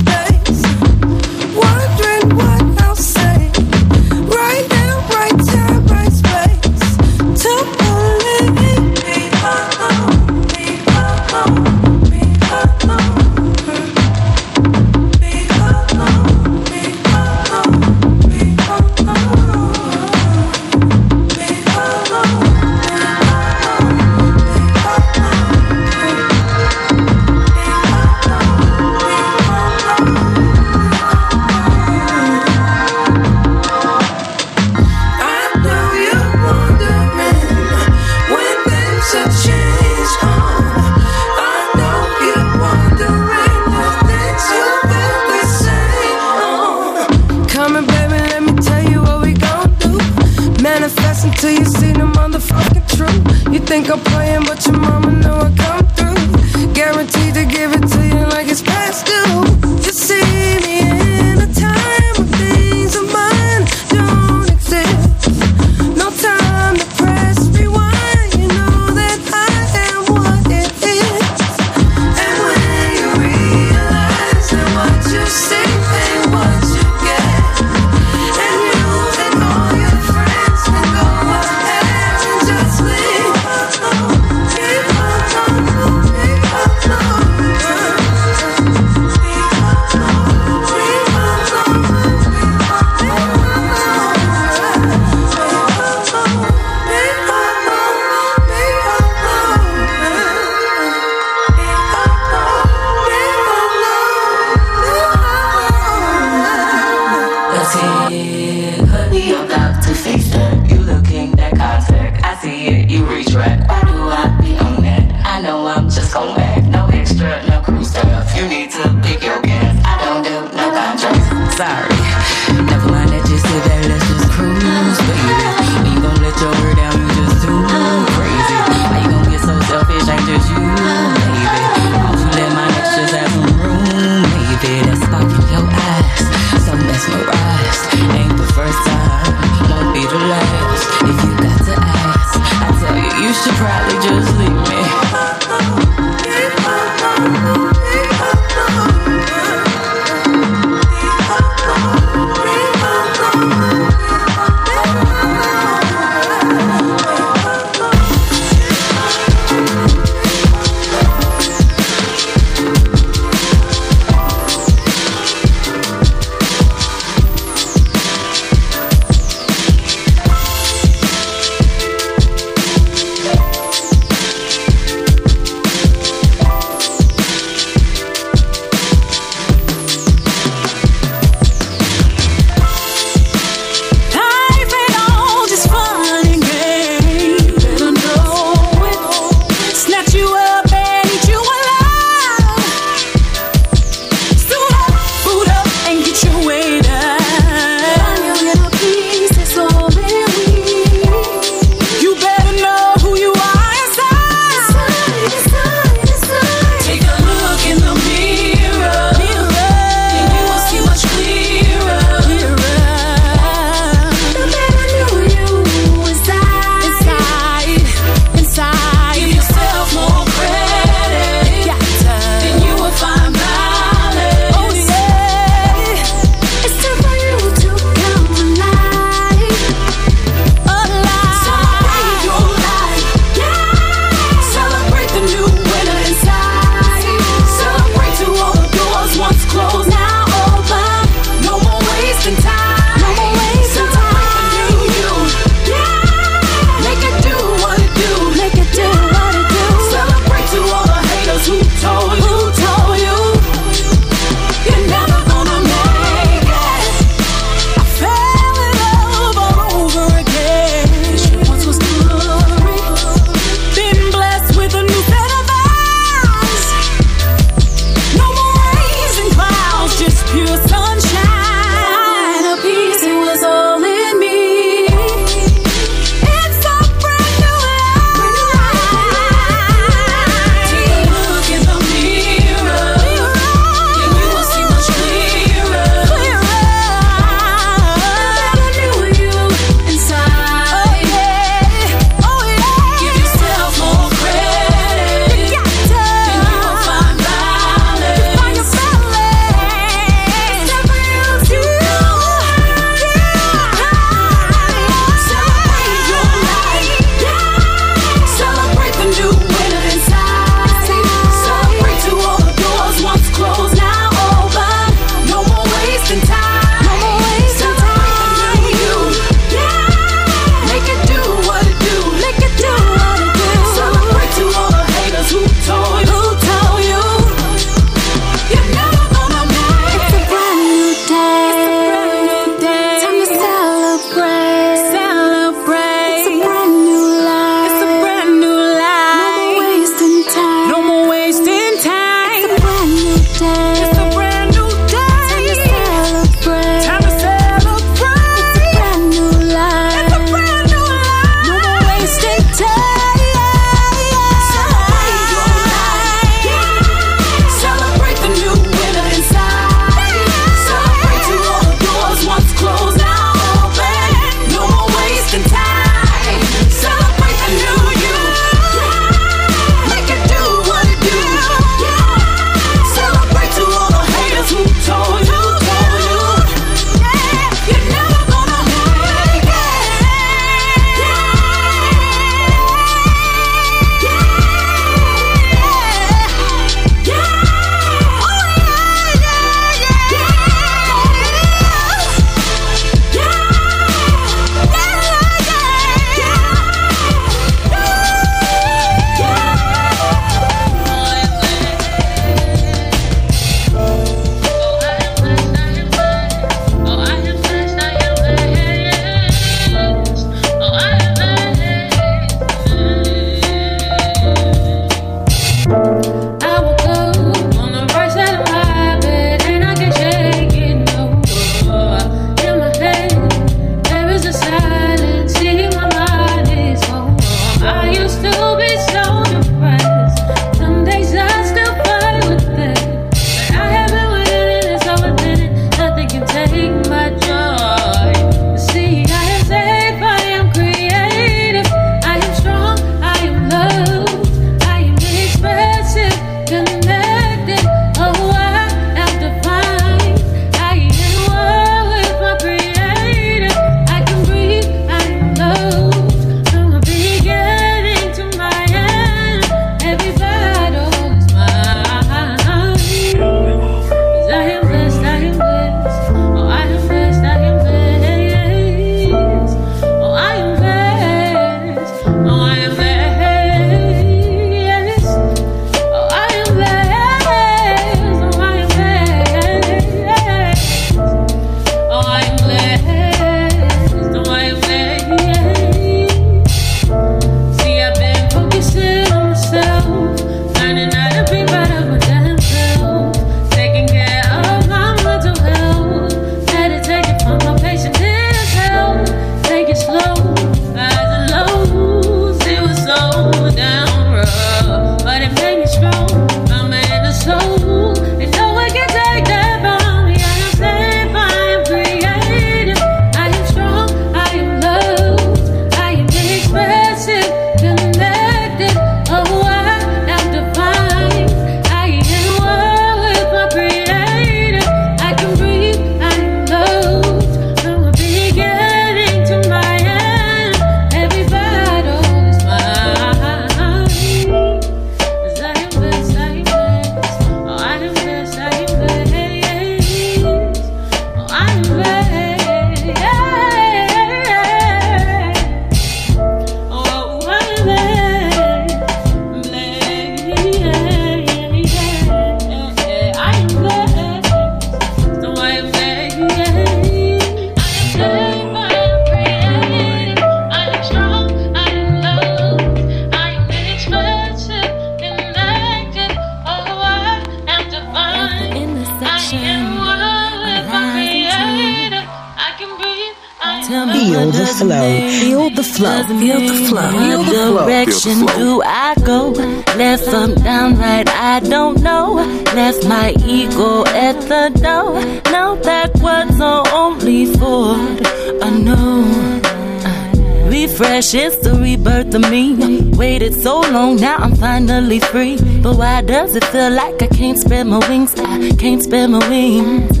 Does it feel like I can't spread my wings? I can't spread my wings.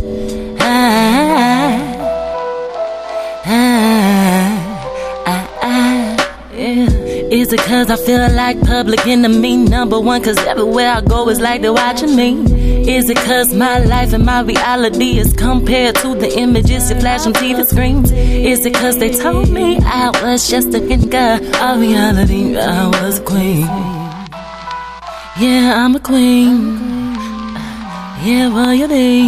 I, I, I, yeah. Is it cause I feel like public enemy number one? Cause everywhere I go is like they're watching me. Is it cause my life and my reality is compared to the images you flash on TV screens? Is it cause they told me I was just a girl of reality? I was queen. Yeah, I'm a queen. Yeah, royalty.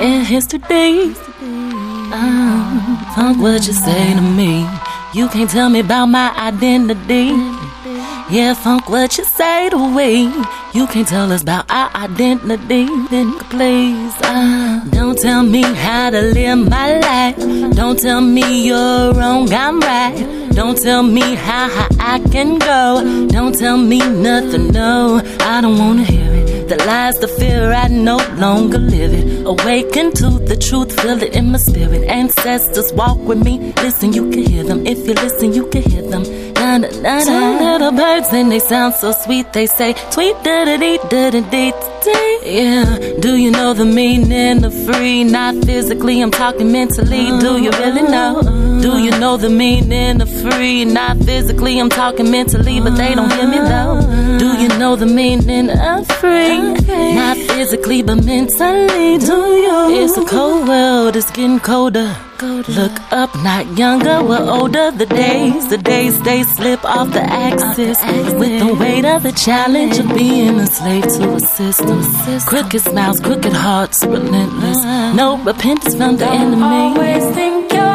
Yeah, history. Um, funk what you say to me. You can't tell me about my identity. Yeah, funk what you say to me. You can't tell us about our identity. Then please, uh, don't tell me how to live my life. Don't tell me you're wrong, I'm right. Don't tell me how high I can go. Don't tell me nothing, no. I don't wanna hear it. The lies, the fear, I no longer live it. Awaken to the truth, feel it in my spirit. Ancestors walk with me. Listen, you can hear them. If you listen, you can hear them. Na, na, na, Two little birds and they sound so sweet. They say, sweet da da dee da da dee dee. Yeah. Do you know the meaning of free? Not physically, I'm talking mentally. Do you really know? Do you know the meaning of free? Not physically, I'm talking mentally, but they don't hear me though. Do you know the meaning of free? Not physically, but mentally. Do you? It's a cold world, it's getting colder. Look up, not younger, we're older. The days, the days they slip off the axis with the weight of the challenge of being a slave to a system. Crooked smiles, crooked hearts, relentless. No repentance from the enemy. always think you're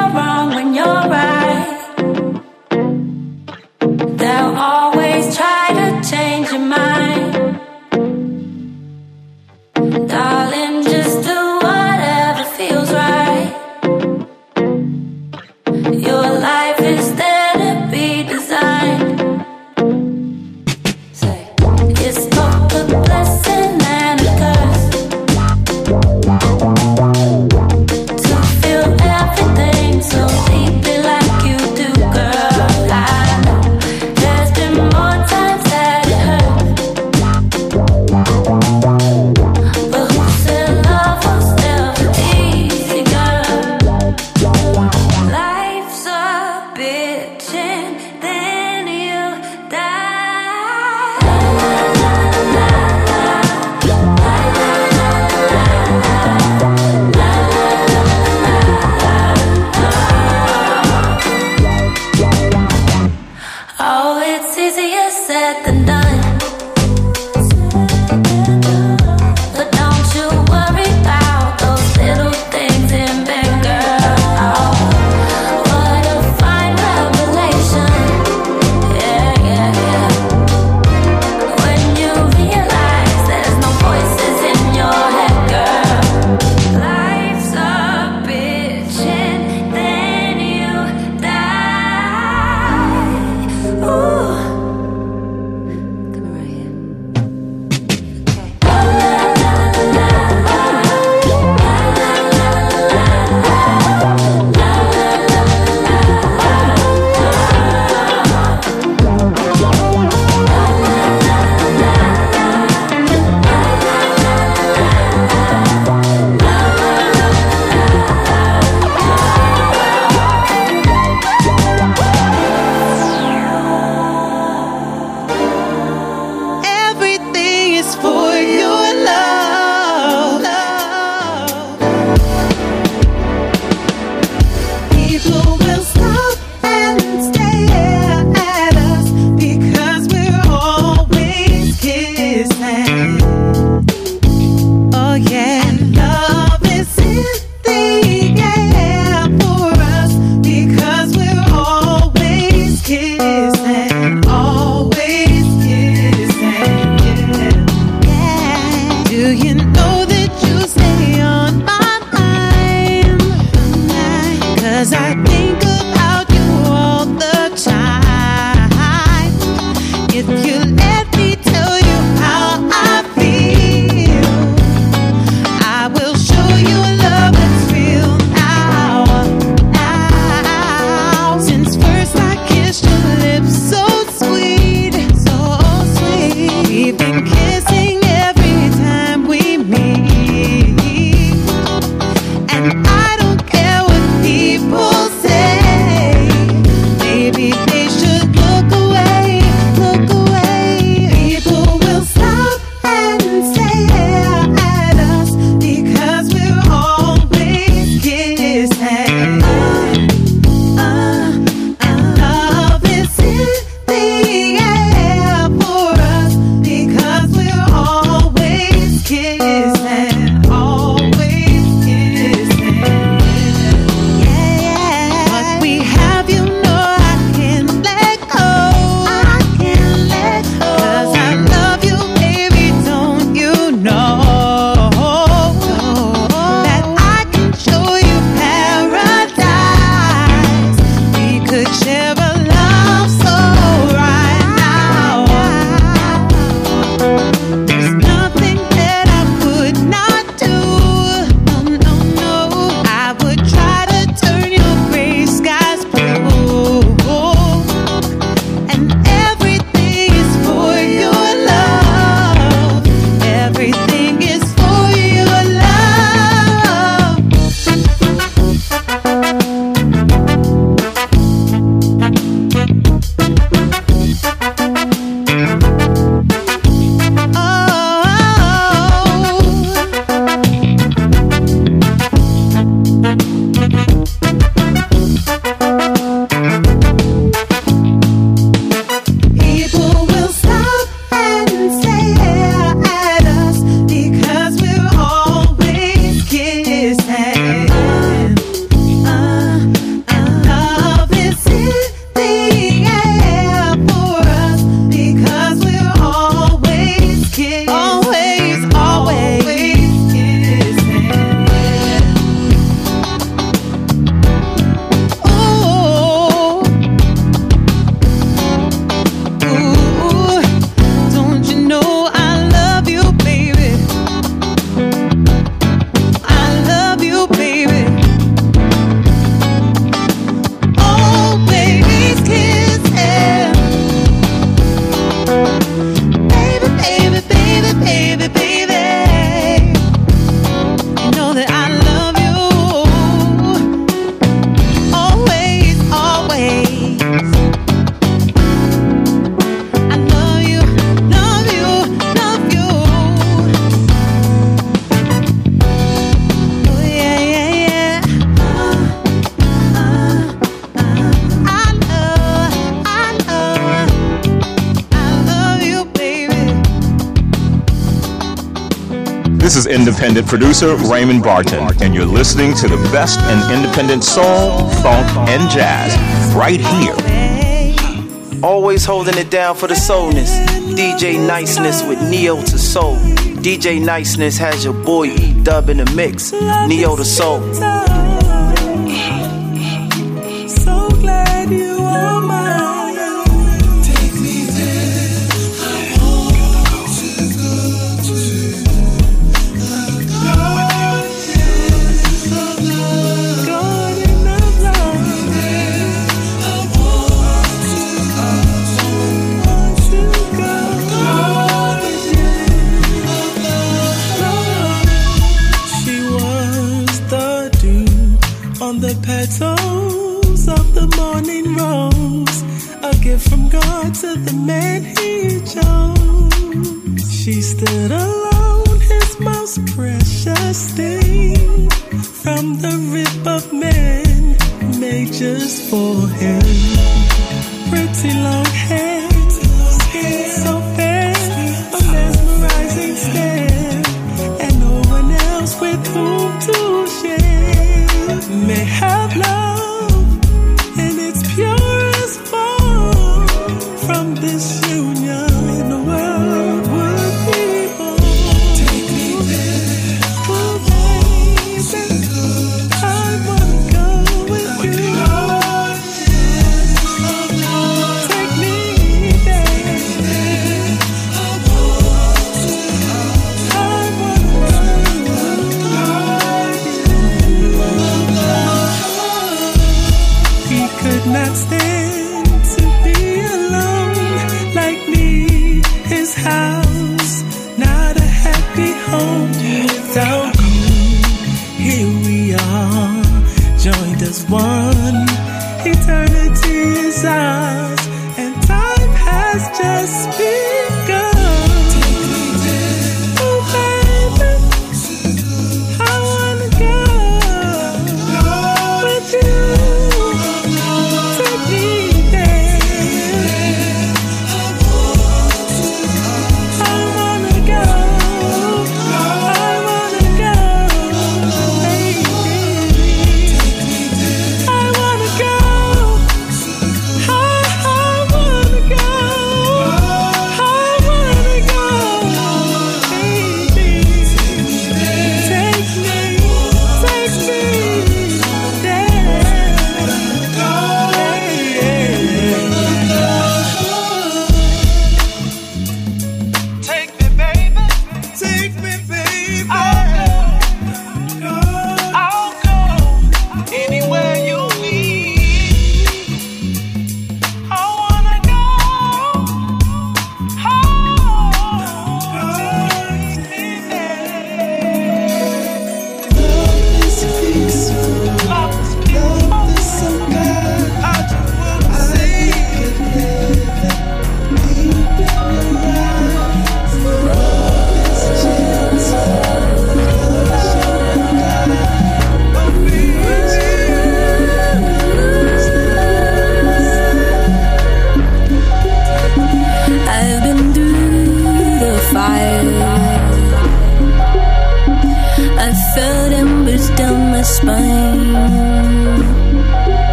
independent producer Raymond Barton, and you're listening to the best in independent soul, funk, and jazz right here. Always holding it down for the soulness. DJ Niceness with Neo to Soul. DJ Niceness has your boy E Dub in the mix. Neo to Soul.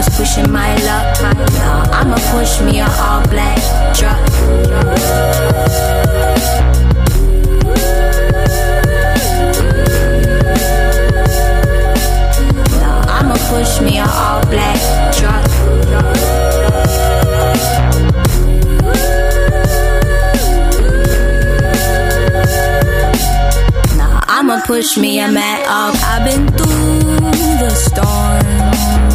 was pushing my luck. I'ma push me a all black truck. I'ma push me a all black truck. Nah, I'ma push me a mad off. I've been through the storm.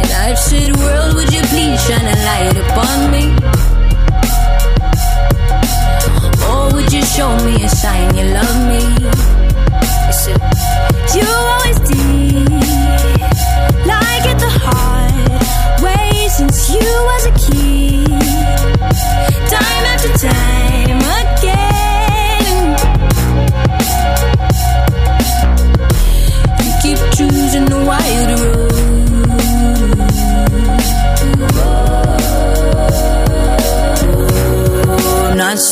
And I've said, World, would you please shine a light upon me? Or would you show me a sign you love me? I said, You always did. Like at the heart,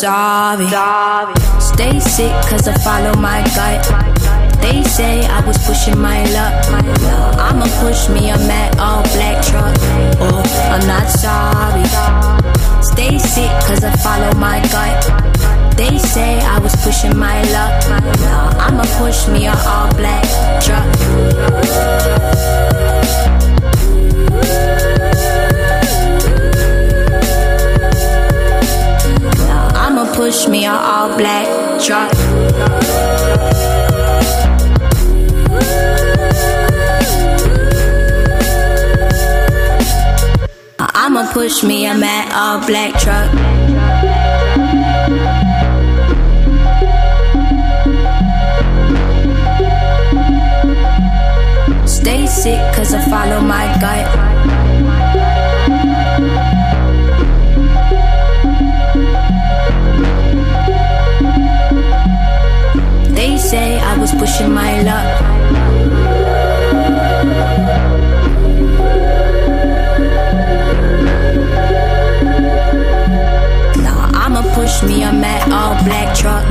sorry. Stay sick cause I follow my gut. They say I was pushing my luck. I'ma push me, I'm all black truck. Oh, I'm not sorry. Stay sick cause I follow my gut. They say I was pushing my luck. I'ma push me a all black truck. Push me a all black truck. I'ma push me a mad all black truck. Stay sick cause I follow my gut. Pushing my luck. I'ma push me mad all black truck.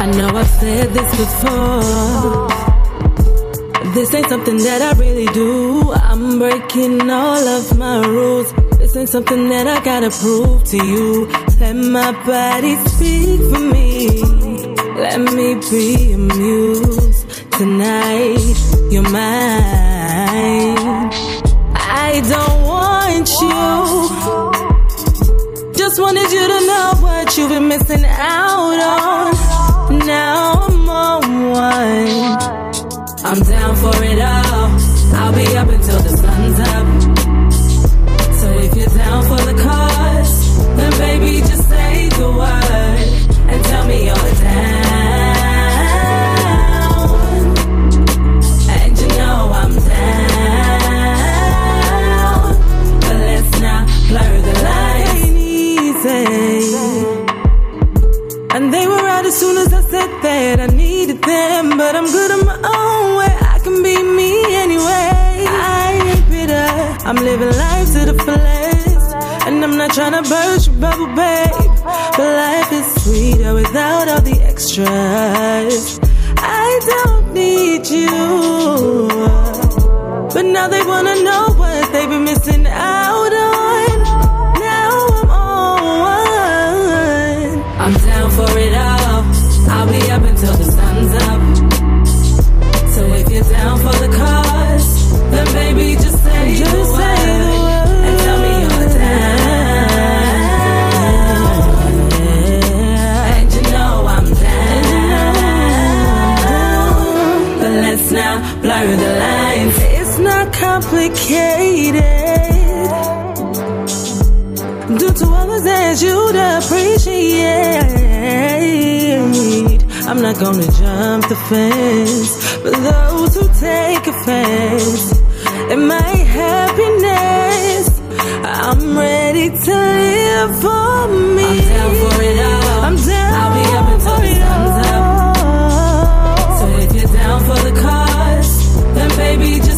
I know I've said this before. This ain't something that I really do. I'm breaking all of my rules. This ain't something that I gotta prove to you. Let my body speak for me. Let me be a muse tonight. You're mine. I don't want you. Just wanted you to know what you've been missing out on. Now I'm on one. I'm down for it all. I'll be up until the sun's Trying to burst your bubble, babe. But life is sweeter without all the extras. I don't need you. But now they wanna complicated. Do to others as you'd appreciate. I'm not gonna jump the fence, but those who take offense in my happiness, I'm ready to live for me. I'm down for it all. I'm down. I'll be up until the sun's up. So if you're down for the cause, then baby just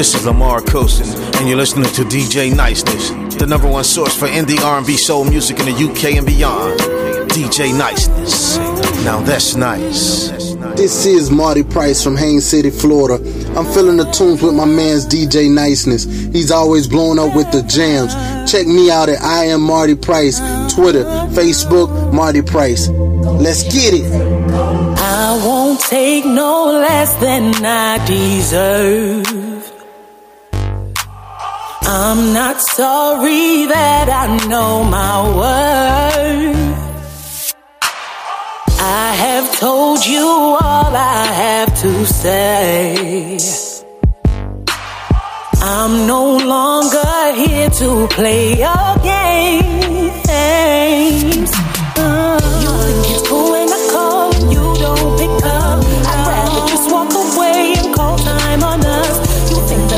This is Lamar Cosin, and you're listening to DJ Niceness, the number one source for indie R&B soul music in the UK and beyond. DJ Niceness. Now that's nice. This is Marty Price from Haines City, Florida. I'm filling the tunes with my man's DJ Niceness. He's always blowing up with the jams. Check me out at I am Marty Price, Twitter, Facebook, Marty Price. Let's get it. I won't take no less than I deserve. I'm not sorry that I know my worth. I have told you all I have to say. I'm no longer here to play your games. Uh, you think cool when I call and you don't pick up. I'd rather just walk away and call time on us. You think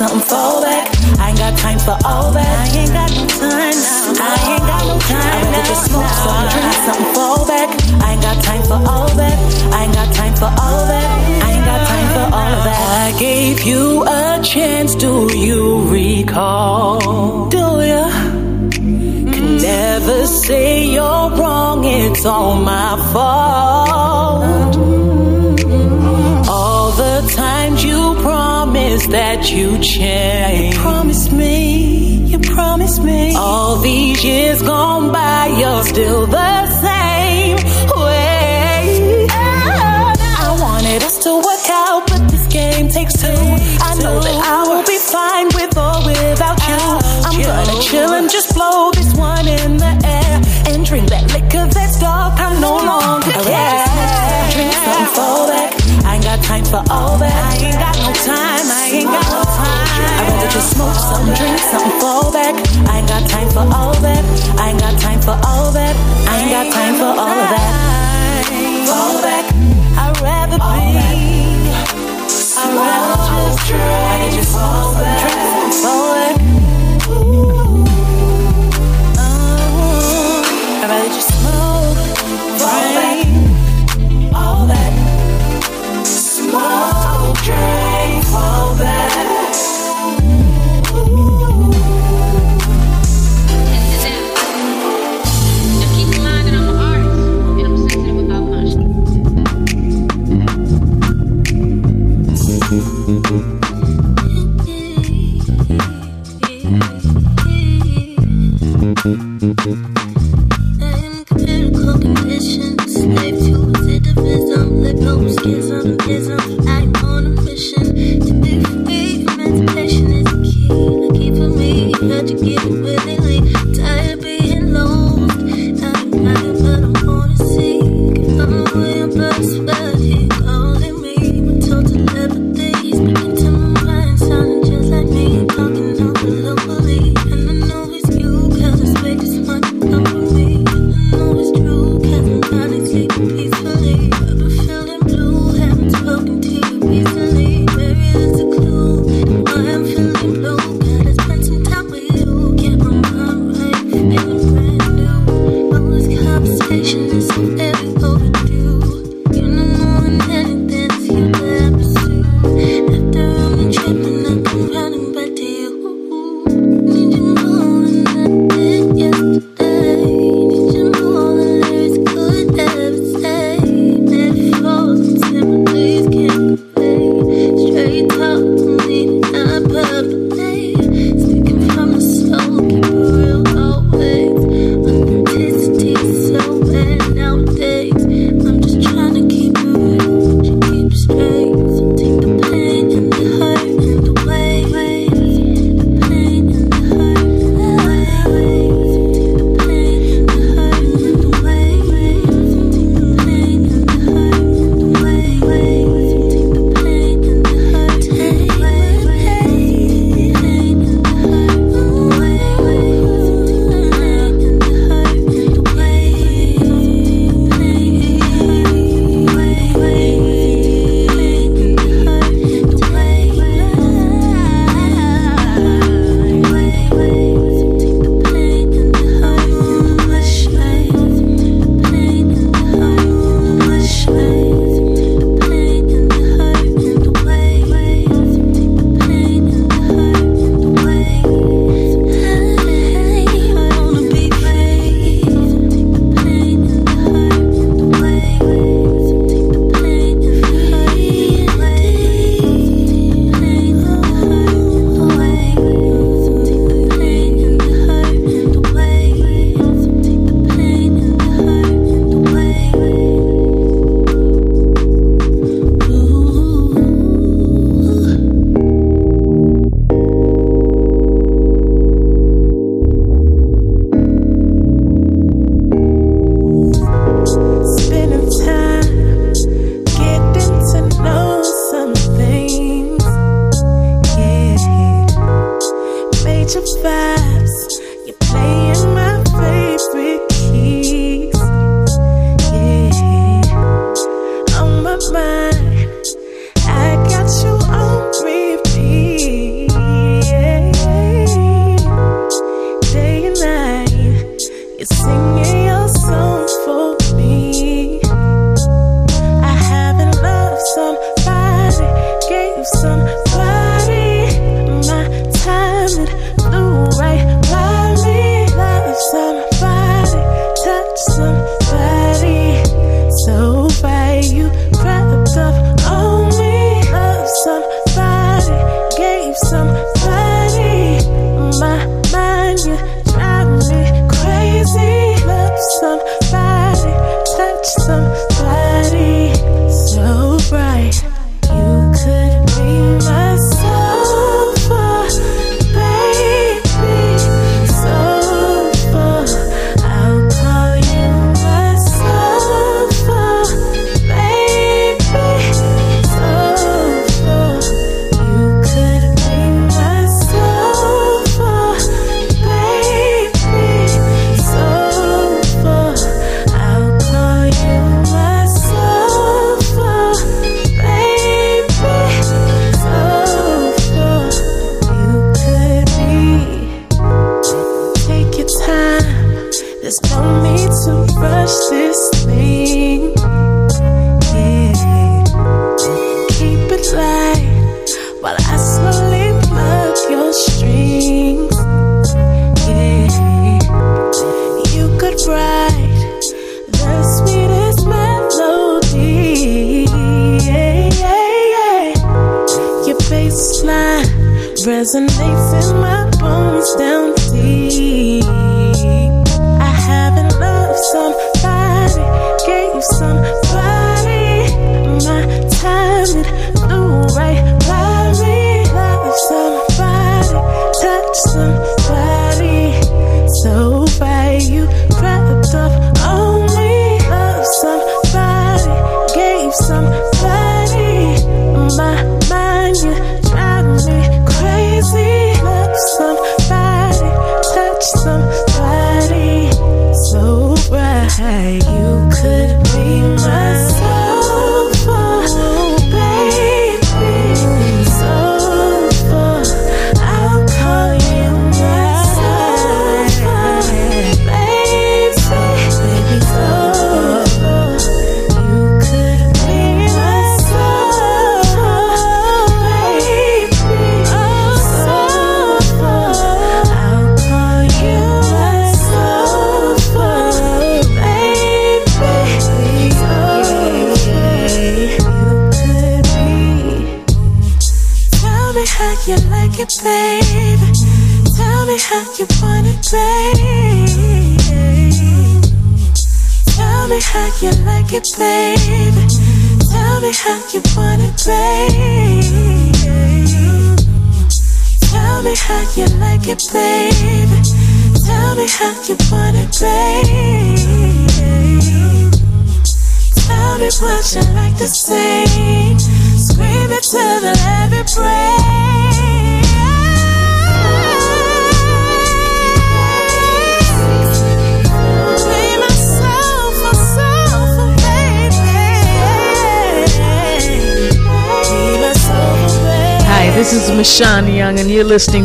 something, fall back. I ain't got time for all that. I ain't got no time. now. I ain't got no time. I'd rather just smoke something, drink something, fall back. I ain't got time for all that. I ain't got time for all that. I ain't got time for all of that. I gave you a chance. Do you recall? Do ya? Can never say you're wrong. It's all my fault. Times you promised that you'd change. You promised me. You promised me. All these years gone by, you're still the same way. I wanted us to work out, but this game takes two. I know that I will be fine with or without you. I'm gonna chill and just blow this one in the air and drink that liquor that's dark. I no longer care. For all that. I ain't got no time. I ain't got no time. I'd rather just smoke something, drink something, fall back. I ain't got time for all that. I ain't got time for all that. I ain't got time for all of that. Fall back. I'd rather be. I'd rather just drink. I could just smoke some, drink some, fall back.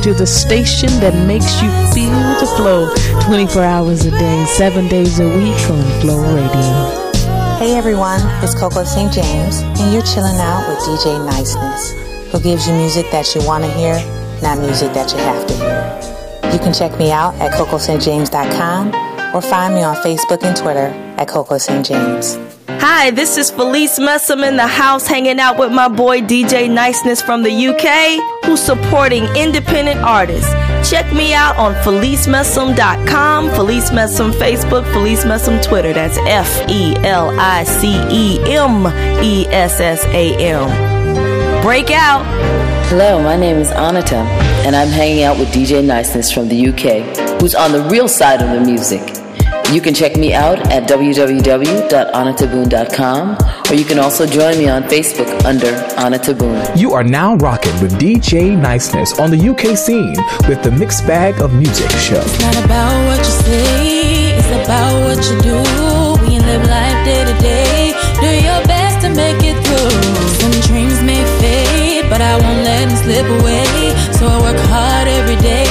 To the station that makes you feel the flow 24 hours a day, 7 days a week on Flow Radio. Hey everyone, it's Coco St. James, and you're chilling out with DJ Niceness, who gives you music that you want to hear, not music that you have to hear. You can check me out at cocostjames.com or find me on Facebook and Twitter at Coco St. James. Hi, this is Felice Messam in the house hanging out with my boy DJ Niceness from the UK, who's supporting independent artists. Check me out on FeliceMessam.com, Felice Messam Facebook, Felice Messam Twitter. That's F E L I C E M E S S A M. Break out. Hello, my name is Anita, and I'm hanging out with DJ Niceness from the UK, who's on the real side of the music. You can check me out at www.anitaboon.com or you can also join me on Facebook under Anita Boon. You are now rocking with DJ Niceness on the UK scene with the Mixed Bag of Music show. It's not about what you say, it's about what you do. We live life day to day. Do your best to make it through. Some dreams may fade, but I won't let them slip away. So I work hard every day.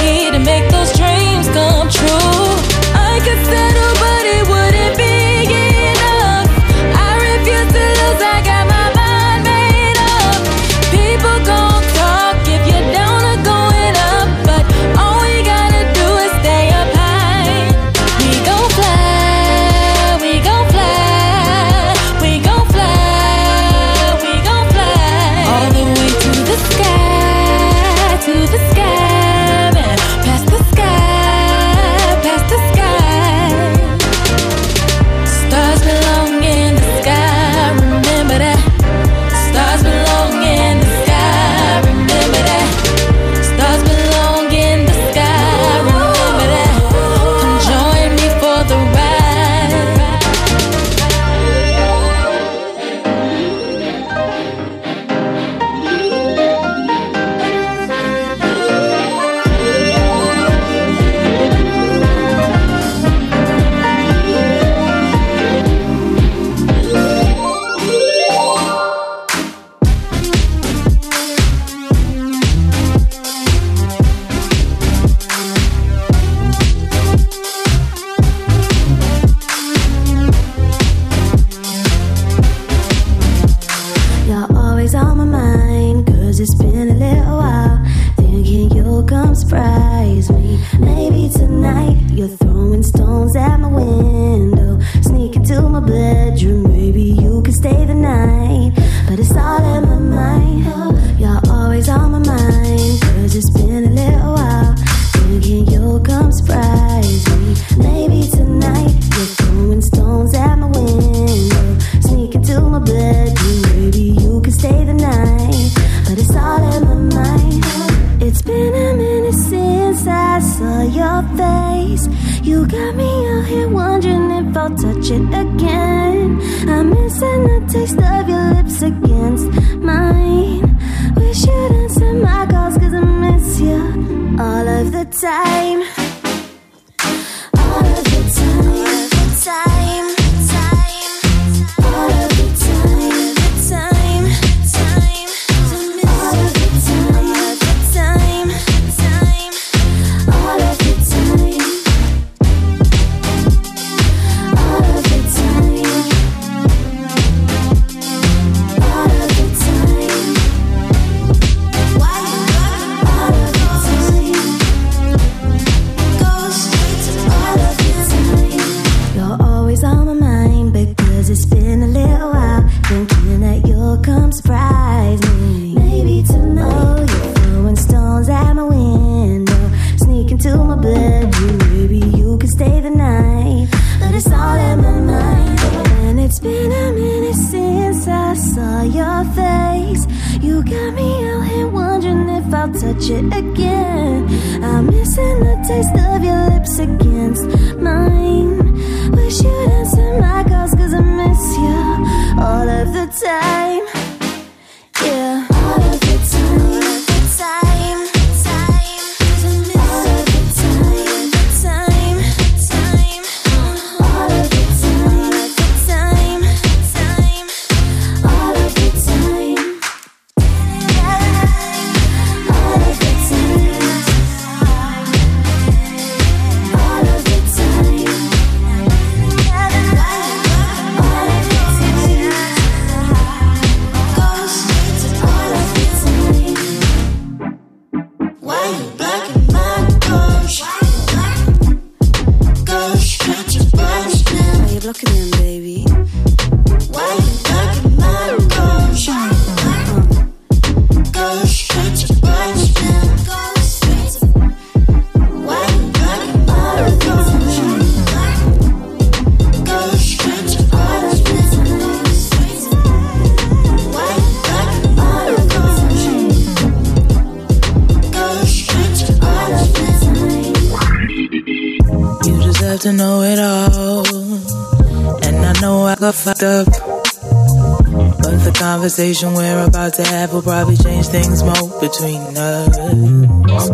conversation we're about to have will probably change things more between us.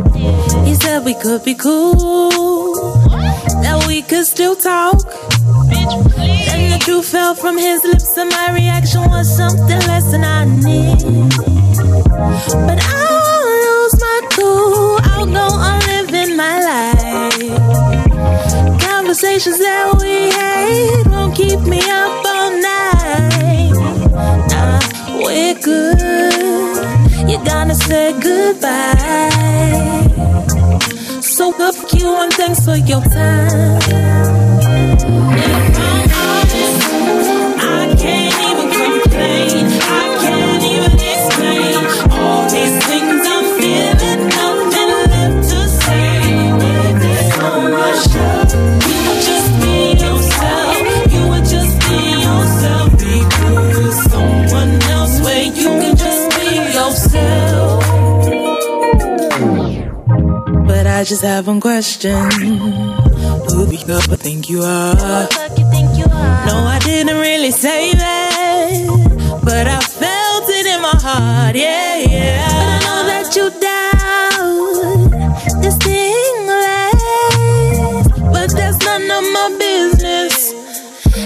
He said we could be cool, that we could still talk. And the truth fell from his lips, and my reaction was something less than I need. But I you and thanks for your time. I just have one question. Who the do you think you are? No, I didn't really say that, but I felt it in my heart. Yeah, yeah. But I know that you doubt this thing, left, but that's none of my business.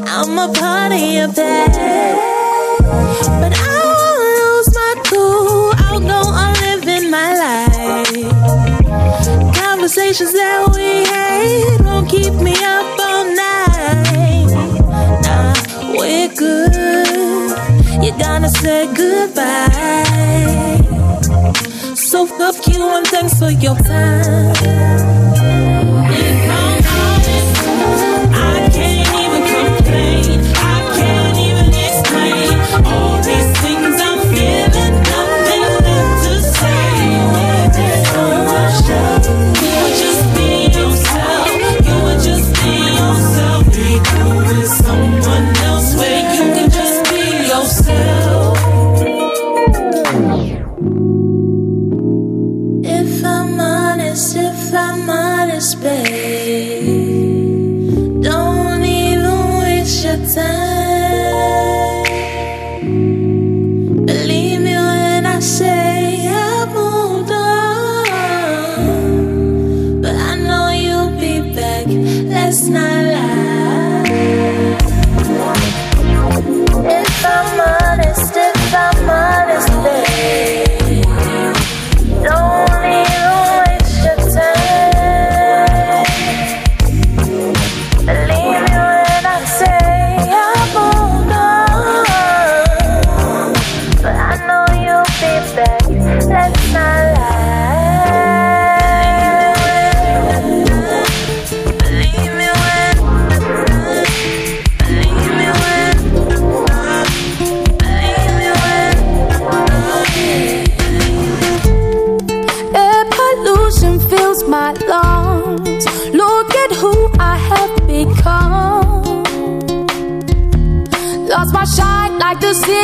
I'm a part of your past, but I. conversations that we had won't keep me up all night. Nah, we're good. You're gonna say goodbye. So fuck you and thanks for your time.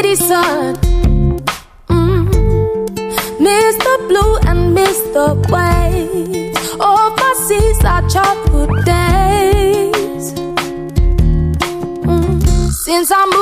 City sun, mm. the Blue and miss Mr. White. Overseas our childhood days. Mm. Since I moved.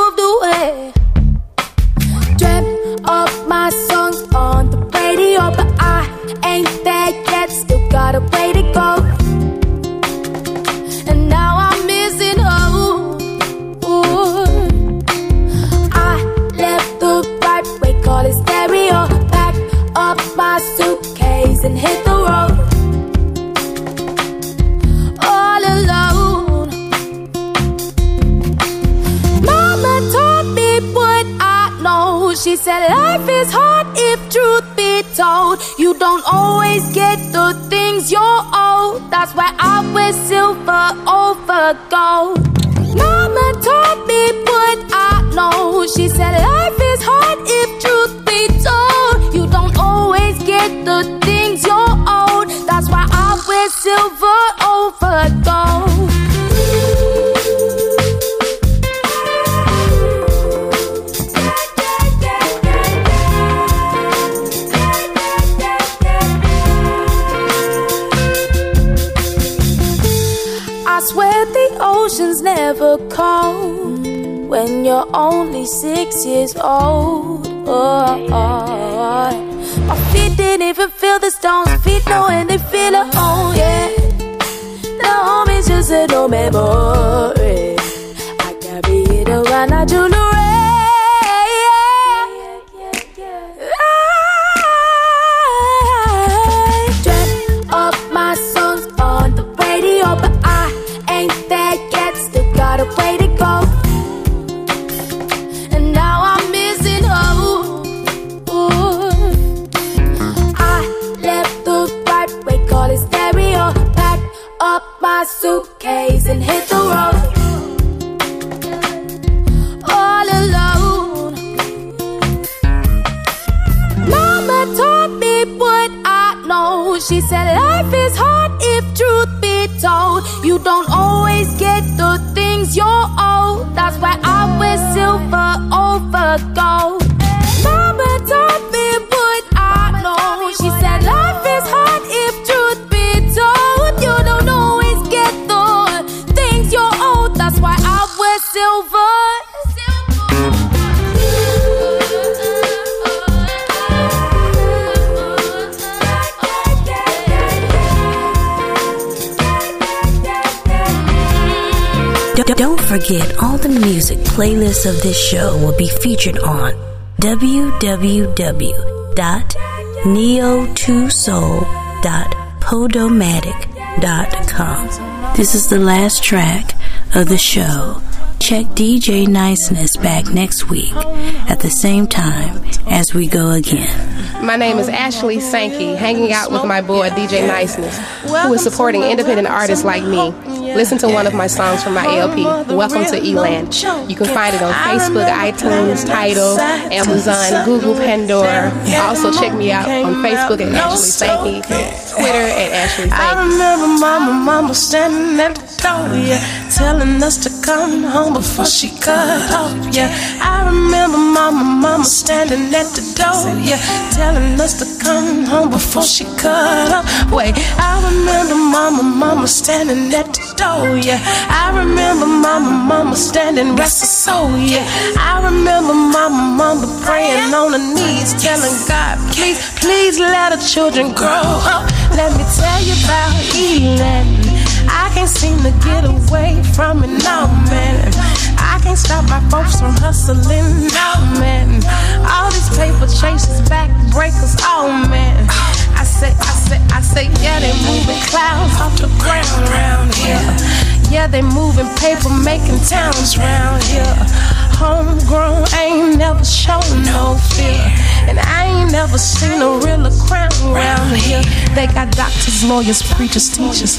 www.neo2soul.podomatic.com. This is the last track of the show. Check DJ Niceness back next week at the same time as we go again. My name is Ashley Sankey, hanging out with my boy DJ Niceness, who is supporting independent artists like me. Listen to one of my songs from my LP, Welcome to Eland. You can find it on Facebook, iTunes, Tidal, Amazon, Google, Pandora. Also, check me out on Facebook at Ashley Sankey, Twitter at Ashley I remember mama, mama standing at the door, yeah, telling us to come home before she cut off, yeah. I remember mama, mama standing at the door, yeah, telling us to come home before she cut off. Wait, I remember mama, mama standing at the door, yeah. I remember mama, mama standing rest her soul, yeah. I remember mama, mama praying on her knees, telling God, please, please let her children grow up. Let me tell you about Elan. I can't seem to get away from it now, man. I can't stop my folks from hustling now, man. All these paper chasers, back breakers, oh man. I say, I say, I say, yeah, they moving clouds off the ground around here. Yeah, they moving paper, making towns round here. Homegrown, ain't never shown no fear. And I ain't never seen a realer crown around here. They got doctors, lawyers, preachers, teachers.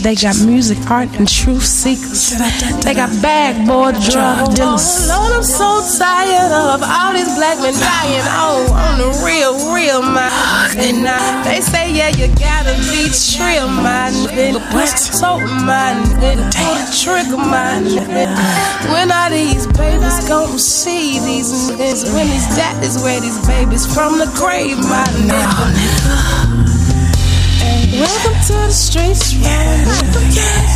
They got music, art, and truth seekers. They got bag boy drug dealers. Lord, I'm so tired of all these black men dying. Oh, on the real, real man. And uh, they say, yeah, you gotta be trill, man. So, the trigger, man. When are these babies gonna see these niggas? When these daddies wear these babies from the grave, my nigga. Welcome to the streets?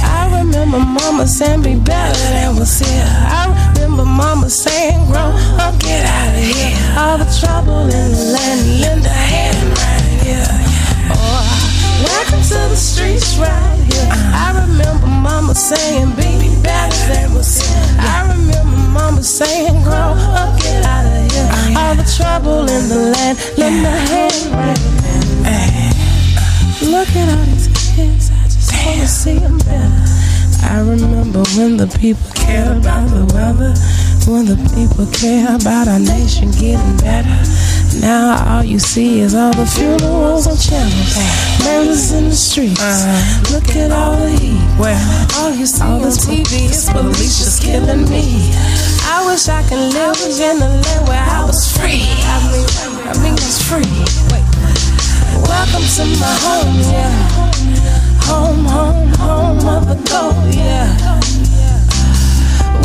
I remember mama saying be better than was here. I remember mama saying, grow up, get out of here. All the trouble in the land, lend a hand right here. Welcome to the streets, right here. I remember mama saying, be better than was here. I remember mama saying, grow up, get out of here. All the trouble in the land, lend a hand right here. Look at all these kids, I just wanna see them better. I remember when the people cared about the weather, when the people care about our nation getting better. Now all you see is all the funerals on channels, murders in the streets. Uh-huh. Look at all the heat. Well, all you see on the TV is police just killing me. I wish I could live in a land where I was free. I mean, I mean, it's free. Welcome to my home, yeah home, home, home of a go, yeah.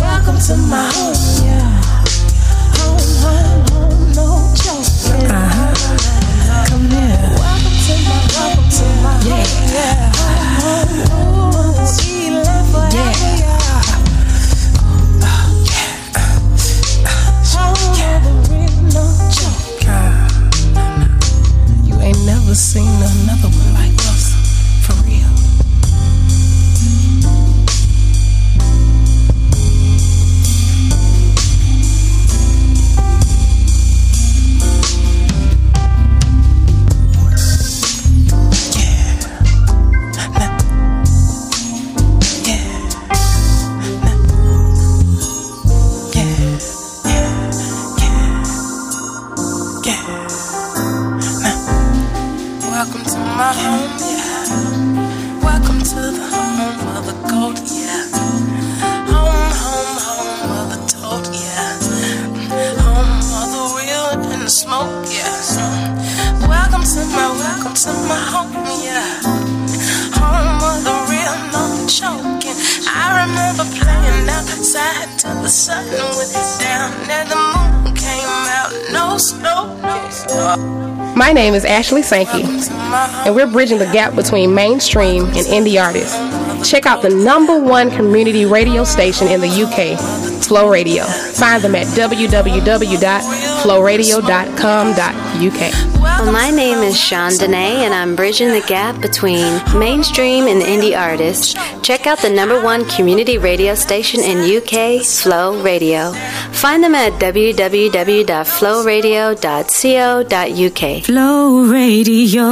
Welcome to my home, yeah. Home, home, home, no joke. Uh-huh. Come here. Welcome to my, welcome to my yeah. home, yeah. Home, home, home, home, yeah. yeah. never seen another one like us. my home, yeah. Welcome to the home of the goat, yeah. Home, home, home of the toad, yeah. Home of the wheel and the smoke, yeah. Welcome to my, welcome to my home, yeah. Home of the real, no choking. I remember playing outside till the sun went down and the moon came out. No snow, no snow. My name is Ashley Sankey, and we're bridging the gap between mainstream and indie artists. Check out the number one community radio station in the UK, Flow Radio. Find them at www.flowradio.com.uk. Well, my name is Sean Dene, and I'm bridging the gap between mainstream and indie artists. Check out the number one community radio station in UK, Flow Radio. Find them at www.flowradio.co.uk. Flow Radio.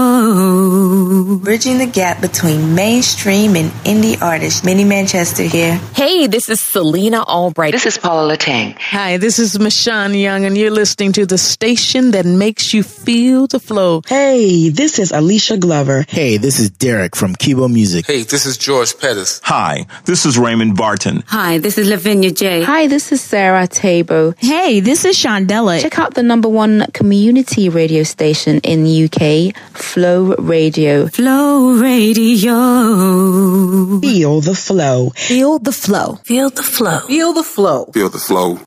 Bridging the gap between mainstream and indie artists. Minnie Manchester here. Hey, this is Selena Albright. This is Paula Latang. Hi, this is Michonne Young, and you're listening to the station that makes you feel the flow. Hey, this is Alicia Glover. Hey, this is Derek from Kibo Music. Hey, this is George Pettis. Hi, this is Raymond Barton. Hi, this is Lavinia J. Hi, this is Sarah Tabo. Hey, this is Shondella. Check out the number one community radio station in the UK, Flow Radio. Flow Radio. Feel the flow. Feel the flow. Feel the flow. Feel the flow. Feel the flow.